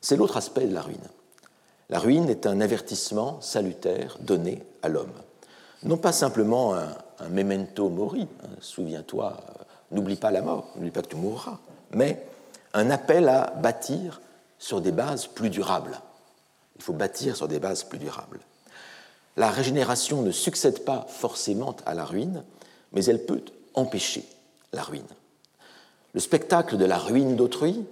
C'est l'autre aspect de la ruine. La ruine est un avertissement salutaire donné à l'homme. Non pas simplement un, memento mori, hein, souviens-toi, euh, n'oublie pas la mort, n'oublie pas que tu mourras, mais un appel à bâtir sur des bases plus durables. Il faut bâtir sur des bases plus durables. La régénération ne succède pas forcément à la ruine, mais elle peut empêcher la ruine. Le spectacle de la ruine d'autrui,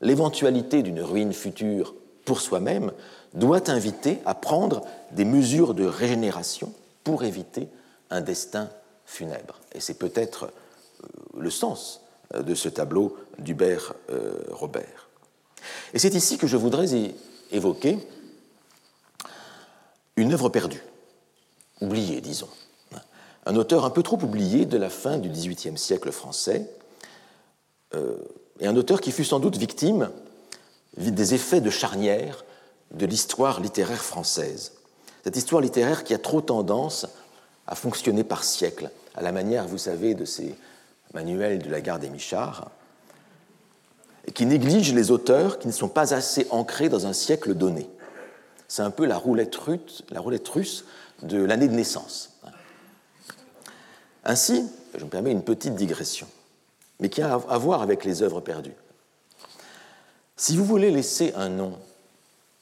l'éventualité d'une ruine future pour soi-même, doit inviter à prendre des mesures de régénération pour éviter un destin funèbre. Et c'est peut-être euh, le sens de ce tableau d'Hubert euh, Robert. Et c'est ici que je voudrais évoquer une œuvre perdue, oubliée, disons. Un auteur un peu trop oublié de la fin du XVIIIe siècle français, et un auteur qui fut sans doute victime des effets de charnière de l'histoire littéraire française. Cette histoire littéraire qui a trop tendance à fonctionner par siècle, à la manière, vous savez, de ces manuels de la gare des Michards, qui néglige les auteurs qui ne sont pas assez ancrés dans un siècle donné. C'est un peu la roulette, russe, la roulette russe de l'année de naissance. Ainsi, je me permets une petite digression, mais qui a à voir avec les œuvres perdues. Si vous voulez laisser un nom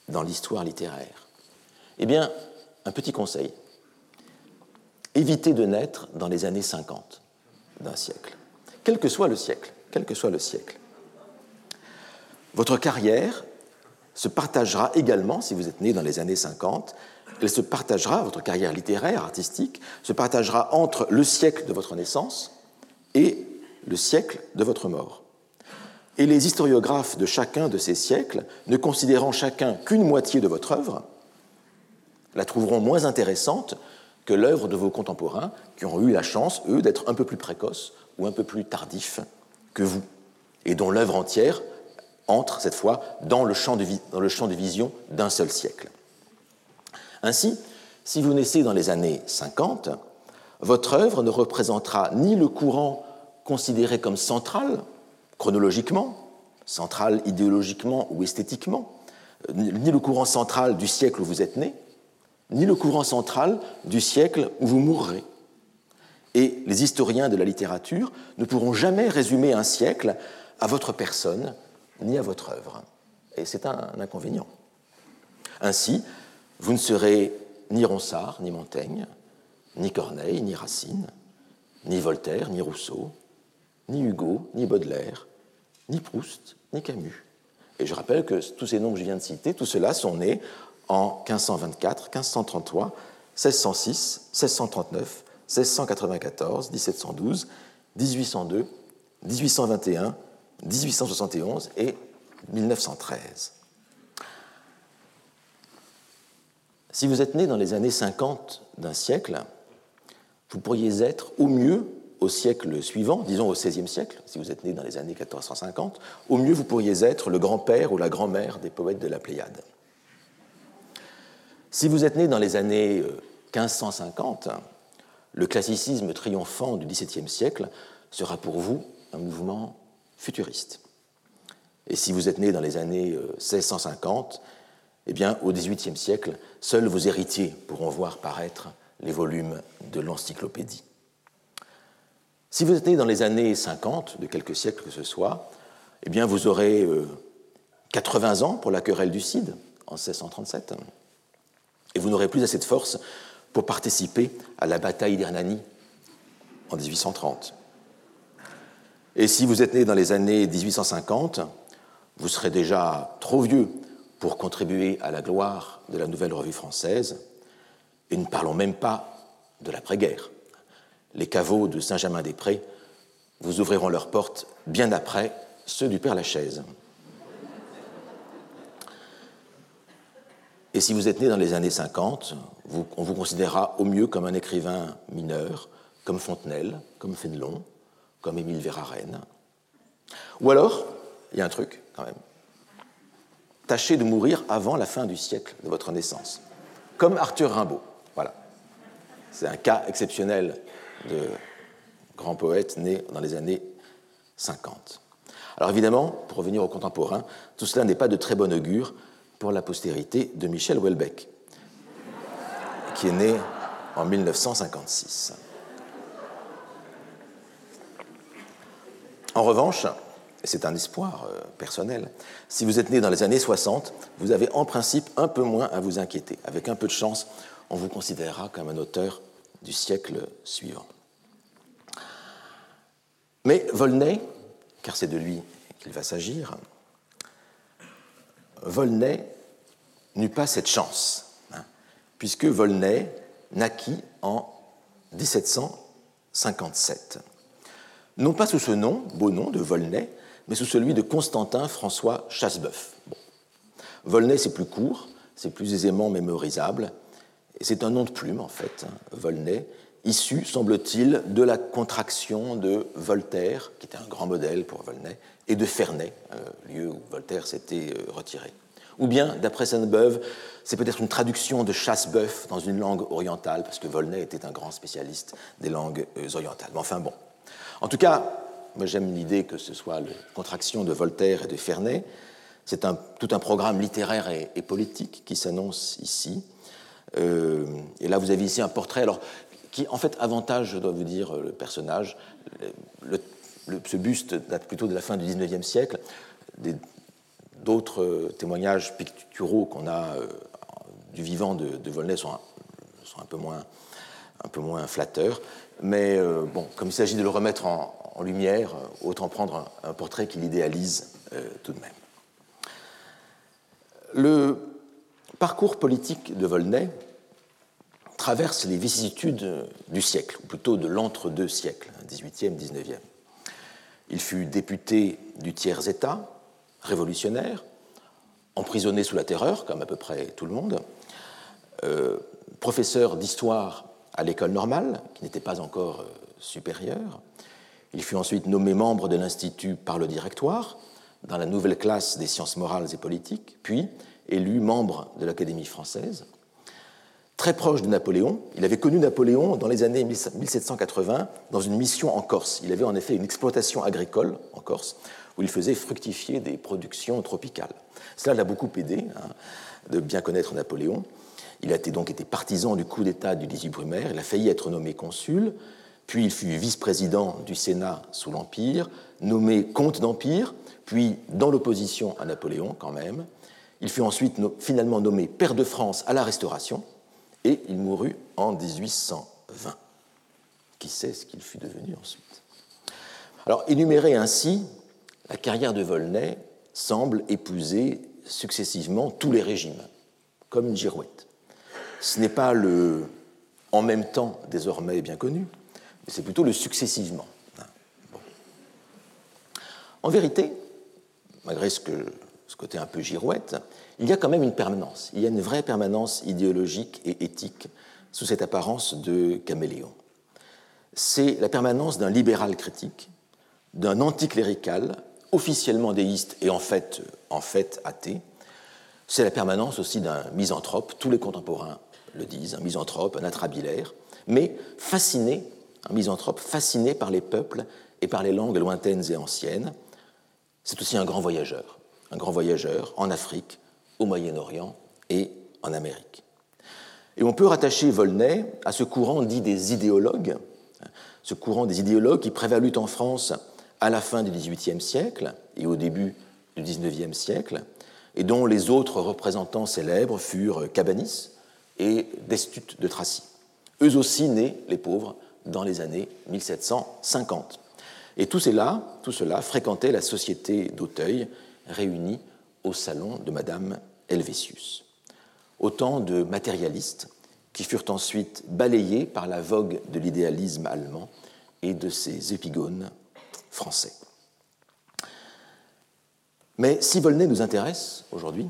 dans l'histoire littéraire, eh bien, un petit conseil. Évitez de naître dans les années 50 d'un siècle, quel que soit le siècle, quel que soit le siècle. Votre carrière se partagera également, si vous êtes né dans les années 50, elle se partagera, votre carrière littéraire, artistique, se partagera entre le siècle de votre naissance et le siècle de votre mort. Et les historiographes de chacun de ces siècles, ne considérant chacun qu'une moitié de votre œuvre, la trouveront moins intéressante que l'œuvre de vos contemporains qui ont eu la chance, eux, d'être un peu plus précoces ou un peu plus tardifs que vous, et dont l'œuvre entière entre, cette fois, dans le champ de, vision d'un seul siècle. Ainsi, si vous naissez dans les années 50, votre œuvre ne représentera ni le courant considéré comme central, chronologiquement, central idéologiquement ou esthétiquement, ni le courant central du siècle où vous êtes né, ni le courant central du siècle où vous mourrez. Et les historiens de la littérature ne pourront jamais résumer un siècle à votre personne ni à votre œuvre. Et c'est un inconvénient. Ainsi, vous ne serez ni Ronsard, ni Montaigne, ni Corneille, ni Racine, ni Voltaire, ni Rousseau, ni Hugo, ni Baudelaire, ni Proust, ni Camus. Et je rappelle que tous ces noms que je viens de citer, tous ceux-là sont nés en 1524, 1533, 1606, 1639, 1694, 1712, 1802, 1821, 1871 et 1913. Si vous êtes né dans les années 50 d'un siècle, vous pourriez être au mieux au siècle suivant, disons au XVIe siècle, si vous êtes né dans les années 1450, au mieux vous pourriez être le grand-père ou la grand-mère des poètes de la Pléiade. Si vous êtes né dans les années 1550, euh, le classicisme triomphant du XVIIe siècle sera pour vous un mouvement futuriste. Et si vous êtes né dans les années 1650, euh, eh bien, au XVIIIe siècle, seuls vos héritiers pourront voir paraître les volumes de l'encyclopédie. Si vous êtes né dans les années 50, de quelques siècles que ce soit, eh bien, vous aurez 80 euh, ans pour la querelle du Cid en 1637 et vous n'aurez plus assez de force pour participer à la bataille d'Hernani en 1830. Et si vous êtes né dans les années 1850, vous serez déjà trop vieux pour contribuer à la gloire de la nouvelle revue française, et ne parlons même pas de l'après-guerre. Les caveaux de Saint-Germain-des-Prés vous ouvriront leurs portes bien après ceux du Père-Lachaise. Et si vous êtes né dans les années 50, on vous considérera au mieux comme un écrivain mineur, comme Fontenelle, comme Fénelon, comme Émile Verhaeren. Ou alors, il y a un truc quand même, tâchez de mourir avant la fin du siècle de votre naissance, comme Arthur Rimbaud. Voilà. C'est un cas exceptionnel de grand poète né dans les années 50. Alors évidemment, pour revenir aux contemporains, tout cela n'est pas de très bon augure pour la postérité de Michel Houellebecq, qui est né en 1956. En revanche, c'est un espoir euh, personnel, si vous êtes né dans les années 60, vous avez en principe un peu moins à vous inquiéter. Avec un peu de chance, on vous considérera comme un auteur du siècle suivant. Mais Volney, car c'est de lui qu'il va s'agir, Volney n'eut pas cette chance, hein, puisque Volney naquit en 1757. Non pas sous ce nom, beau nom de Volney, mais sous celui de Constantin François Chasseboeuf. Volney, c'est plus court, c'est plus aisément mémorisable, et c'est un nom de plume, en fait, hein, Volney, issu, semble-t-il, de la contraction de Voltaire, qui était un grand modèle pour Volney, et de Ferney, euh, lieu où Voltaire s'était euh, retiré. Ou bien, d'après Sainte-Beuve, c'est peut-être une traduction de chasse-bœuf dans une langue orientale, parce que Volney était un grand spécialiste des langues euh, orientales. Mais enfin bon. En tout cas, moi j'aime l'idée que ce soit la contraction de Voltaire et de Ferney. C'est tout un programme littéraire et, politique qui s'annonce ici. Et là, vous avez ici un portrait, alors, qui en fait avantage, je dois vous dire, le personnage. ce buste date plutôt de la fin du XIXe siècle. D'autres témoignages picturaux qu'on a euh, du vivant de, de Volney sont, un, peu moins, un peu moins flatteurs. Mais euh, bon, comme il s'agit de le remettre en, lumière, autant prendre un, portrait qui l'idéalise tout de même. Le parcours politique de Volney traverse les vicissitudes du siècle, ou plutôt de l'entre-deux siècles, 18e, 19e. Il fut député du tiers-État, révolutionnaire, emprisonné sous la terreur, comme à peu près tout le monde, euh, professeur d'histoire à l'école normale, qui n'était pas encore euh, supérieure. Il fut ensuite nommé membre de l'Institut par le directoire, dans la nouvelle classe des sciences morales et politiques, puis élu membre de l'Académie française. Très proche de Napoléon, il avait connu Napoléon dans les années 1780 dans une mission en Corse. Il avait en effet une exploitation agricole en Corse où il faisait fructifier des productions tropicales. Cela l'a beaucoup aidé hein, de bien connaître Napoléon. Il a donc été partisan du coup d'État du 18 Brumaire, il a failli être nommé consul, puis il fut vice-président du Sénat sous l'Empire, nommé comte d'Empire, puis dans l'opposition à Napoléon quand même. Il fut ensuite finalement nommé pair de France à la Restauration et il mourut en 1820. Qui sait ce qu'il fut devenu ensuite? Alors, énumérer ainsi, la carrière de Volney semble épouser successivement tous les régimes, comme une girouette. Ce n'est pas le en même temps désormais bien connu, mais c'est plutôt le successivement. En vérité, malgré ce côté un peu girouette, il y a quand même une permanence. Il y a une vraie permanence idéologique et éthique sous cette apparence de caméléon. C'est la permanence d'un libéral critique, d'un anticlérical, officiellement déiste et en fait, athée. C'est la permanence aussi d'un misanthrope, tous les contemporains le disent, un misanthrope, un atrabilaire, mais fasciné, un misanthrope fasciné par les peuples et par les langues lointaines et anciennes. C'est aussi un grand voyageur, un grand voyageur en Afrique, au Moyen-Orient et en Amérique. Et on peut rattacher Volney à ce courant dit des idéologues, ce courant des idéologues qui prévalut en France à la fin du XVIIIe siècle et au début du XIXe siècle, et dont les autres représentants célèbres furent Cabanis et Destut de Tracy. Eux aussi nés, les pauvres, dans les années 1750. Et tout cela, tout cela fréquentait la société d'Auteuil, réunie au salon de Madame Helvétius. Autant de matérialistes qui furent ensuite balayés par la vogue de l'idéalisme allemand et de ses épigones français. Mais si Volney nous intéresse aujourd'hui,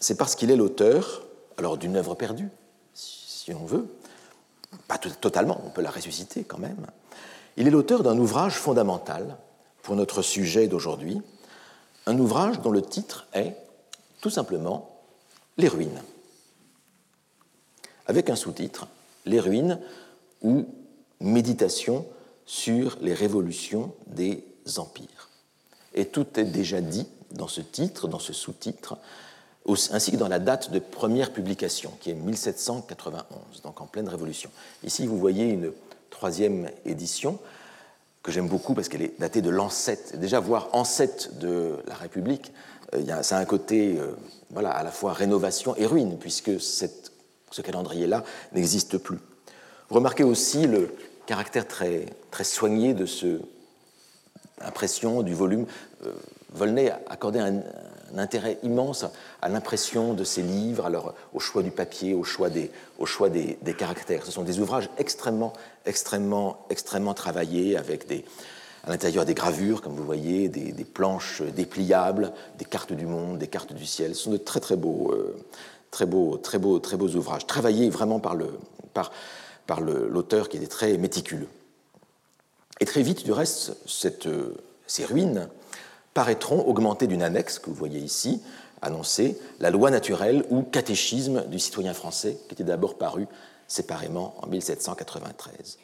c'est parce qu'il est l'auteur, alors d'une œuvre perdue, si on veut, pas totalement, on peut la ressusciter quand même, il est l'auteur d'un ouvrage fondamental pour notre sujet d'aujourd'hui, un ouvrage dont le titre est tout simplement Les ruines, avec un sous-titre Les ruines ou Méditation sur les révolutions des empires. Et tout est déjà dit dans ce titre, dans ce sous-titre, ainsi que dans la date de première publication, qui est 1791, donc en pleine révolution. Ici, vous voyez une troisième édition que j'aime beaucoup parce qu'elle est datée de l'ancêtre. Déjà, voir ancêtre de la République, euh, ça a un côté euh, voilà, à la fois rénovation et ruine, puisque ce calendrier-là n'existe plus. Remarquez aussi le caractère très, très soigné de ce impression du volume. Euh, Volney accordait un, un intérêt immense à l'impression de ces livres, à au choix du papier, au choix, des, au choix des, caractères. Ce sont des ouvrages extrêmement, extrêmement, extrêmement travaillés, avec des, à l'intérieur des gravures, comme vous voyez, des, planches dépliables, des cartes du monde, des cartes du ciel. Ce sont de très très beaux, euh, très beaux, très beaux, très beaux ouvrages, travaillés vraiment par le, par, par l'auteur qui était très méticuleux. Et très vite, du reste, cette, ces ruines paraîtront augmentées d'une annexe que vous voyez ici, annoncée, la loi naturelle ou catéchisme du citoyen français, qui était d'abord paru séparément en 1793.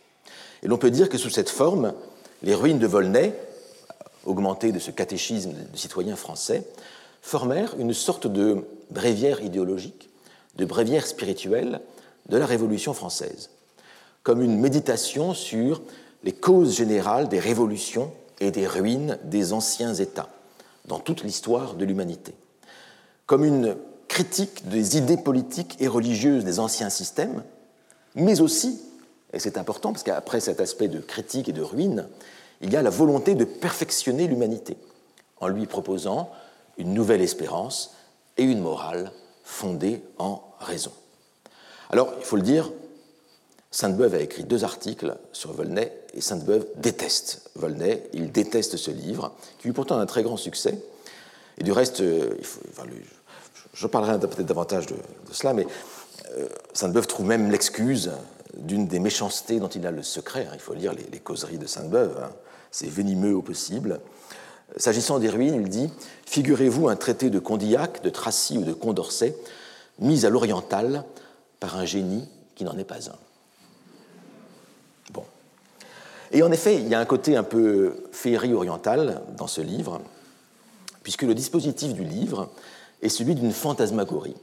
Et l'on peut dire que sous cette forme, les ruines de Volnay, augmentées de ce catéchisme du citoyen français, formèrent une sorte de bréviaire idéologique, de bréviaire spirituelle de la Révolution française, comme une méditation sur les causes générales des révolutions et des ruines des anciens États dans toute l'histoire de l'humanité, comme une critique des idées politiques et religieuses des anciens systèmes, mais aussi, et c'est important parce qu'après cet aspect de critique et de ruine, il y a la volonté de perfectionner l'humanité en lui proposant une nouvelle espérance et une morale fondée en raison. Alors, il faut le dire, Sainte-Beuve a écrit deux articles sur Volney et Sainte-Beuve déteste Volney. Il déteste ce livre, qui eut pourtant un très grand succès. Et du reste, euh, je parlerai peut-être davantage de, cela, mais euh, Sainte-Beuve trouve même l'excuse d'une des méchancetés dont il a le secret. Hein. Il faut lire les, causeries de Sainte-Beuve, hein. c'est venimeux au possible. S'agissant des ruines, il dit Figurez-vous un traité de Condillac, de Tracy ou de Condorcet, mis à l'oriental par un génie qui n'en est pas un. Et en effet, il y a un côté un peu féerie orientale dans ce livre, puisque le dispositif du livre est celui d'une fantasmagorie.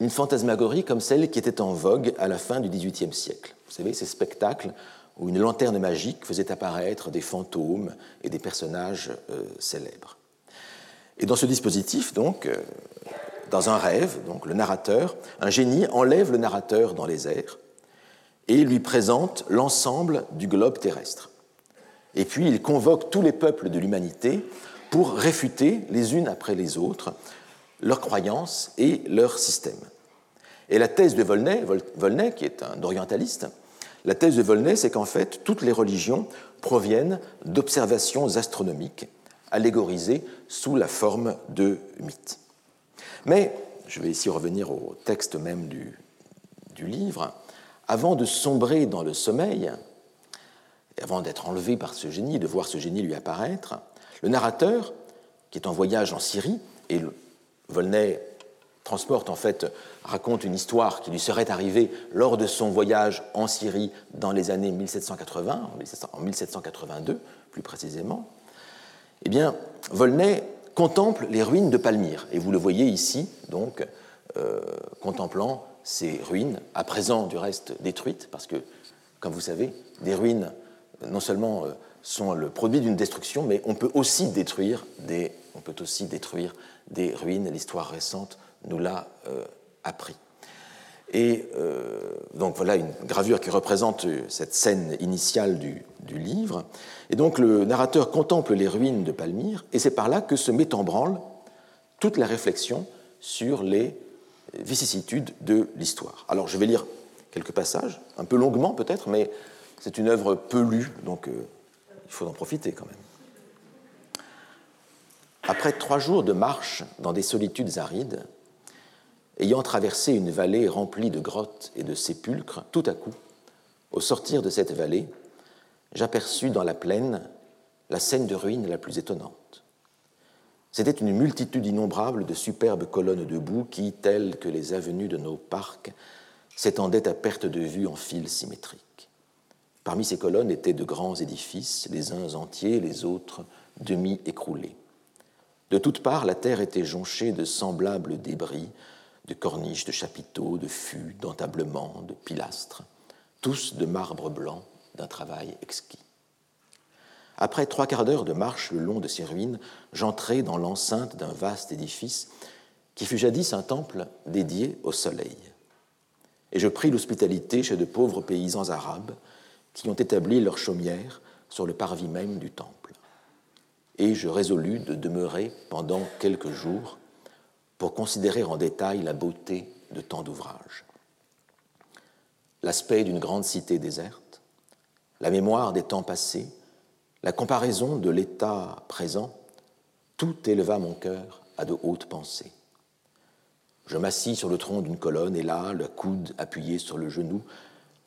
Une fantasmagorie comme celle qui était en vogue à la fin du XVIIIe siècle. Vous savez, ces spectacles où une lanterne magique faisait apparaître des fantômes et des personnages euh, célèbres. Et dans ce dispositif, donc, euh, dans un rêve, donc le narrateur, un génie enlève le narrateur dans les airs et lui présente l'ensemble du globe terrestre. Et puis il convoque tous les peuples de l'humanité pour réfuter les unes après les autres leurs croyances et leurs systèmes. Et la thèse de Volney, Volney qui est un orientaliste, la thèse de Volney, c'est qu'en fait, toutes les religions proviennent d'observations astronomiques allégorisées sous la forme de mythes. Mais, je vais ici revenir au texte même du livre, avant de sombrer dans le sommeil, avant d'être enlevé par ce génie, de voir ce génie lui apparaître, le narrateur, qui est en voyage en Syrie, et Volney transporte en fait, raconte une histoire qui lui serait arrivée lors de son voyage en Syrie dans les années 1780, en 1782 plus précisément, eh bien, Volney contemple les ruines de Palmyre. Et vous le voyez ici, donc, euh, contemplant ces ruines, à présent du reste détruites, parce que, comme vous savez, des ruines non seulement euh, sont le produit d'une destruction, mais on peut aussi détruire des, on peut aussi détruire des ruines. L'histoire récente nous l'a euh, appris. Et euh, donc voilà une gravure qui représente cette scène initiale du, du, livre. Et donc le narrateur contemple les ruines de Palmyre, et c'est par là que se met en branle toute la réflexion sur les vicissitudes de l'histoire. Alors je vais lire quelques passages, un peu longuement peut-être, mais c'est une œuvre peu lue, donc euh, il faut en profiter quand même. Après trois jours de marche dans des solitudes arides, ayant traversé une vallée remplie de grottes et de sépulcres, tout à coup, au sortir de cette vallée, j'aperçus dans la plaine la scène de ruines la plus étonnante. C'était une multitude innombrable de superbes colonnes de boue qui, telles que les avenues de nos parcs, s'étendaient à perte de vue en fils symétriques. Parmi ces colonnes étaient de grands édifices, les uns entiers, les autres demi-écroulés. De toutes parts, la terre était jonchée de semblables débris, de corniches, de chapiteaux, de fûts, d'entablements, de pilastres, tous de marbre blanc d'un travail exquis. Après trois quarts d'heure de marche le long de ces ruines, j'entrai dans l'enceinte d'un vaste édifice qui fut jadis un temple dédié au soleil. Et je pris l'hospitalité chez de pauvres paysans arabes qui ont établi leur chaumière sur le parvis même du temple. Et je résolus de demeurer pendant quelques jours pour considérer en détail la beauté de tant d'ouvrages. L'aspect d'une grande cité déserte, la mémoire des temps passés, la comparaison de l'état présent, tout éleva mon cœur à de hautes pensées. Je m'assis sur le tronc d'une colonne et là, le coude appuyé sur le genou,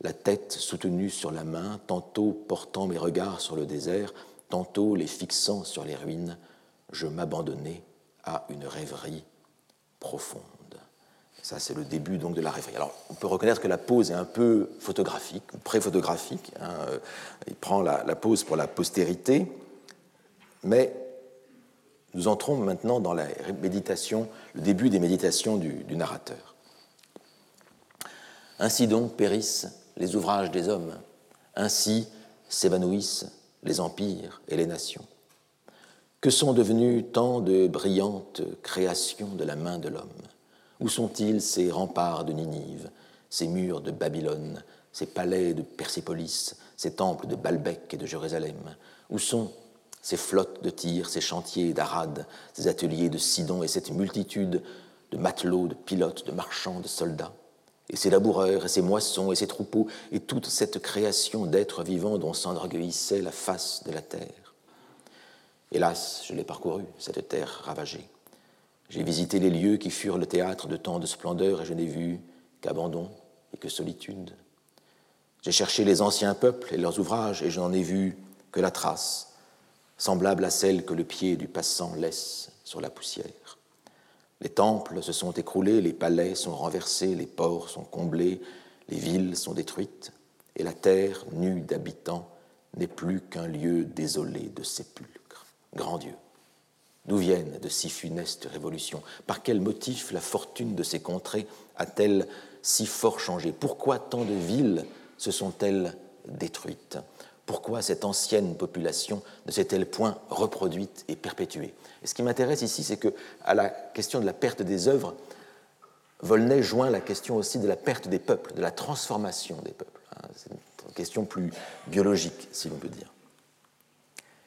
la tête soutenue sur la main, tantôt portant mes regards sur le désert, tantôt les fixant sur les ruines, je m'abandonnais à une rêverie profonde. Ça, c'est le début donc de la rêverie. Alors, on peut reconnaître que la pose est un peu photographique, pré-photographique. Hein. Il prend la, pose pour la postérité, mais nous entrons maintenant dans la méditation, le début des méditations du, narrateur. Ainsi donc périssent les ouvrages des hommes, ainsi s'évanouissent les empires et les nations. Que sont devenus tant de brillantes créations de la main de l'homme? Où sont-ils ces remparts de Ninive, ces murs de Babylone, ces palais de Persépolis, ces temples de Balbec et de Jérusalem? Où sont ces flottes de tir, ces chantiers d'Arad, ces ateliers de Sidon et cette multitude de matelots, de pilotes, de marchands, de soldats? Et ses laboureurs, et ses moissons, et ses troupeaux, et toute cette création d'êtres vivants dont s'enorgueillissait la face de la terre? Hélas, je l'ai parcouru, cette terre ravagée. J'ai visité les lieux qui furent le théâtre de tant de splendeur, et je n'ai vu qu'abandon et que solitude. J'ai cherché les anciens peuples et leurs ouvrages, et je n'en ai vu que la trace, semblable à celle que le pied du passant laisse sur la poussière. Les temples se sont écroulés, les palais sont renversés, les ports sont comblés, les villes sont détruites, et la terre, nue d'habitants, n'est plus qu'un lieu désolé de sépulcres. Grand Dieu, d'où viennent de si funestes révolutions? Par quel motif la fortune de ces contrées a-t-elle si fort changé? Pourquoi tant de villes se sont-elles détruites? Pourquoi cette ancienne population ne s'est-elle point reproduite et perpétuée? Et ce qui m'intéresse ici, c'est que à la question de la perte des œuvres, Volney joint la question aussi de la perte des peuples, de la transformation des peuples. Hein. C'est une question plus biologique, si l'on peut dire.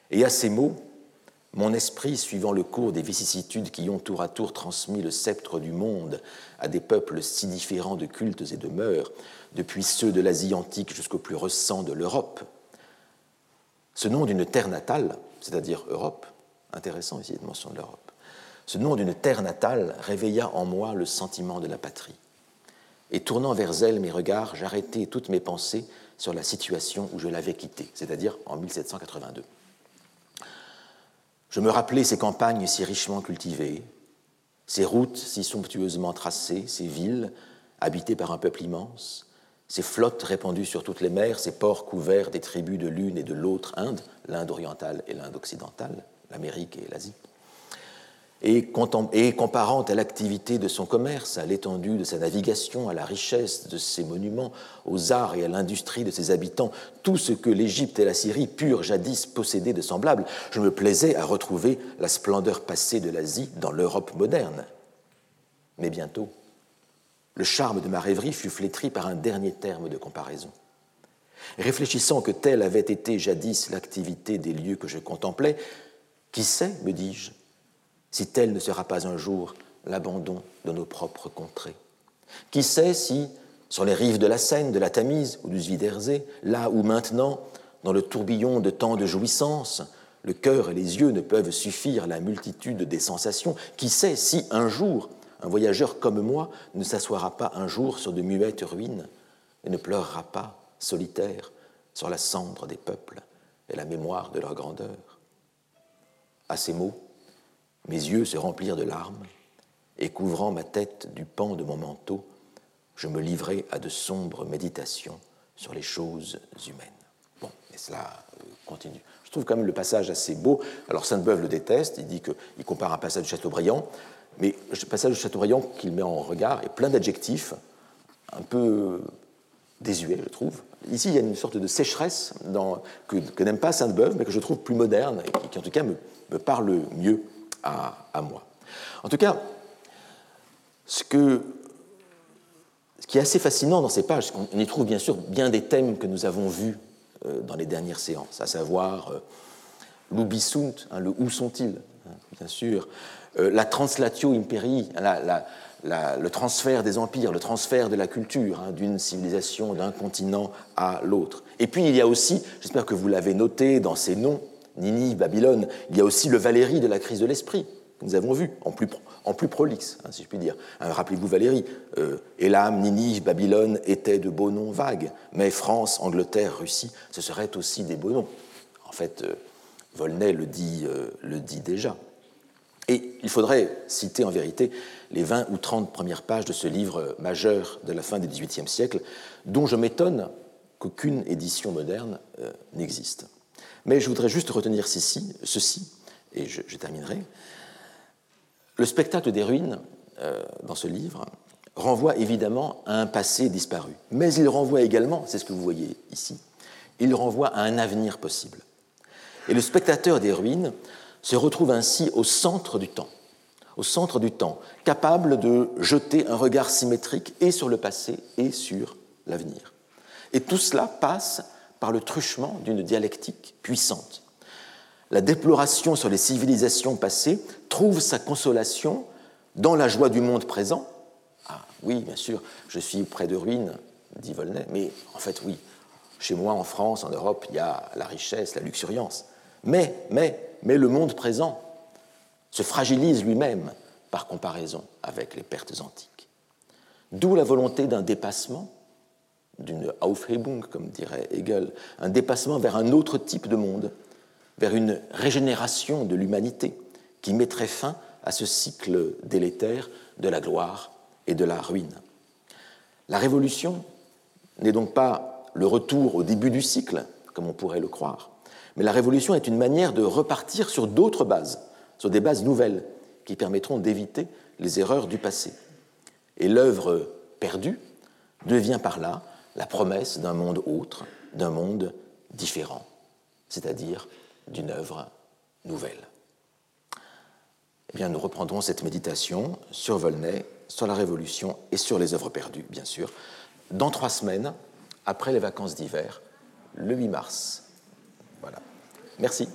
Et à ces mots, mon esprit, suivant le cours des vicissitudes qui ont tour à tour transmis le sceptre du monde à des peuples si différents de cultes et de mœurs, depuis ceux de l'Asie antique jusqu'au plus récent de l'Europe, ce nom d'une terre natale, c'est-à-dire Europe, intéressant ici de mention de l'Europe, ce nom d'une terre natale réveilla en moi le sentiment de la patrie. Et tournant vers elle mes regards, j'arrêtai toutes mes pensées sur la situation où je l'avais quittée, c'est-à-dire en 1782. Je me rappelais ces campagnes si richement cultivées, ces routes si somptueusement tracées, ces villes habitées par un peuple immense, ces flottes répandues sur toutes les mers, ces ports couverts des tribus de l'une et de l'autre Inde, l'Inde orientale et l'Inde occidentale, l'Amérique et l'Asie, et, comparant à l'activité de son commerce, à l'étendue de sa navigation, à la richesse de ses monuments, aux arts et à l'industrie de ses habitants, tout ce que l'Égypte et la Syrie purent jadis posséder de semblable, je me plaisais à retrouver la splendeur passée de l'Asie dans l'Europe moderne. Mais bientôt, le charme de ma rêverie fut flétri par un dernier terme de comparaison. Réfléchissant que telle avait été jadis l'activité des lieux que je contemplais, qui sait, me dis-je, si tel ne sera pas un jour l'abandon de nos propres contrées Qui sait si, sur les rives de la Seine, de la Tamise ou du Zwidersee, là où maintenant, dans le tourbillon de tant de jouissances, le cœur et les yeux ne peuvent suffire à la multitude des sensations, qui sait si un jour un voyageur comme moi ne s'assoira pas un jour sur de muettes ruines et ne pleurera pas, solitaire, sur la cendre des peuples et la mémoire de leur grandeur. À ces mots, mes yeux se remplirent de larmes, et couvrant ma tête du pan de mon manteau, je me livrai à de sombres méditations sur les choses humaines. Et cela euh, continue. Je trouve quand même le passage assez beau. Alors Sainte-Beuve le déteste, il dit qu'il compare un passage de Chateaubriand, mais le passage de Chateaubriand qu'il met en regard est plein d'adjectifs, un peu désuet, je trouve. Ici, il y a une sorte de sécheresse que, n'aime pas Sainte-Beuve, mais que je trouve plus moderne et qui, en tout cas, me, parle mieux à, moi. En tout cas, ce, qui est assez fascinant dans ces pages, c'est qu'on y trouve bien sûr bien des thèmes que nous avons vus euh, dans les dernières séances, à savoir euh, l'ubisunt, hein, le où sont-ils, hein, bien sûr, euh, la translatio imperii, le transfert des empires, le transfert de la culture hein, d'une civilisation, d'un continent à l'autre. Et puis il y a aussi, j'espère que vous l'avez noté dans ces noms, Nini, Babylone, il y a aussi le Valérie de la crise de l'esprit, que nous avons vu en plus, prolixe, hein, si je puis dire. Hein, rappelez-vous Valérie, euh, Elam, Ninive, Babylone étaient de beaux noms vagues, mais France, Angleterre, Russie, ce seraient aussi des beaux noms. En fait, euh, Volney le dit, euh, le dit déjà. Et il faudrait citer en vérité les 20 ou 30 premières pages de ce livre majeur de la fin du XVIIIe siècle, dont je m'étonne qu'aucune édition moderne n'existe. Mais je voudrais juste retenir ceci, ceci et je, terminerai. Le spectacle des ruines, euh, dans ce livre, renvoie évidemment à un passé disparu, mais il renvoie également, c'est ce que vous voyez ici, il renvoie à un avenir possible. Et le spectateur des ruines se retrouve ainsi au centre du temps, au centre du temps, capable de jeter un regard symétrique et sur le passé et sur l'avenir. Et tout cela passe par le truchement d'une dialectique puissante. La déploration sur les civilisations passées trouve sa consolation dans la joie du monde présent. Ah oui, bien sûr, je suis près de ruines, dit Volney, mais en fait oui, chez moi en France, en Europe, il y a la richesse, la luxuriance. Mais, mais, mais le monde présent se fragilise lui-même par comparaison avec les pertes antiques. D'où la volonté d'un dépassement, d'une Aufhebung, comme dirait Hegel, un dépassement vers un autre type de monde, vers une régénération de l'humanité qui mettrait fin à ce cycle délétère de la gloire et de la ruine. La révolution n'est donc pas le retour au début du cycle, comme on pourrait le croire, mais la révolution est une manière de repartir sur d'autres bases, sur des bases nouvelles qui permettront d'éviter les erreurs du passé. Et l'œuvre perdue devient par là la promesse d'un monde autre, d'un monde différent, c'est-à-dire d'une œuvre nouvelle. Eh bien, nous reprendrons cette méditation sur Volney, sur la Révolution et sur les œuvres perdues, bien sûr, dans trois semaines, après les vacances d'hiver, le 8 mars. Voilà. Merci.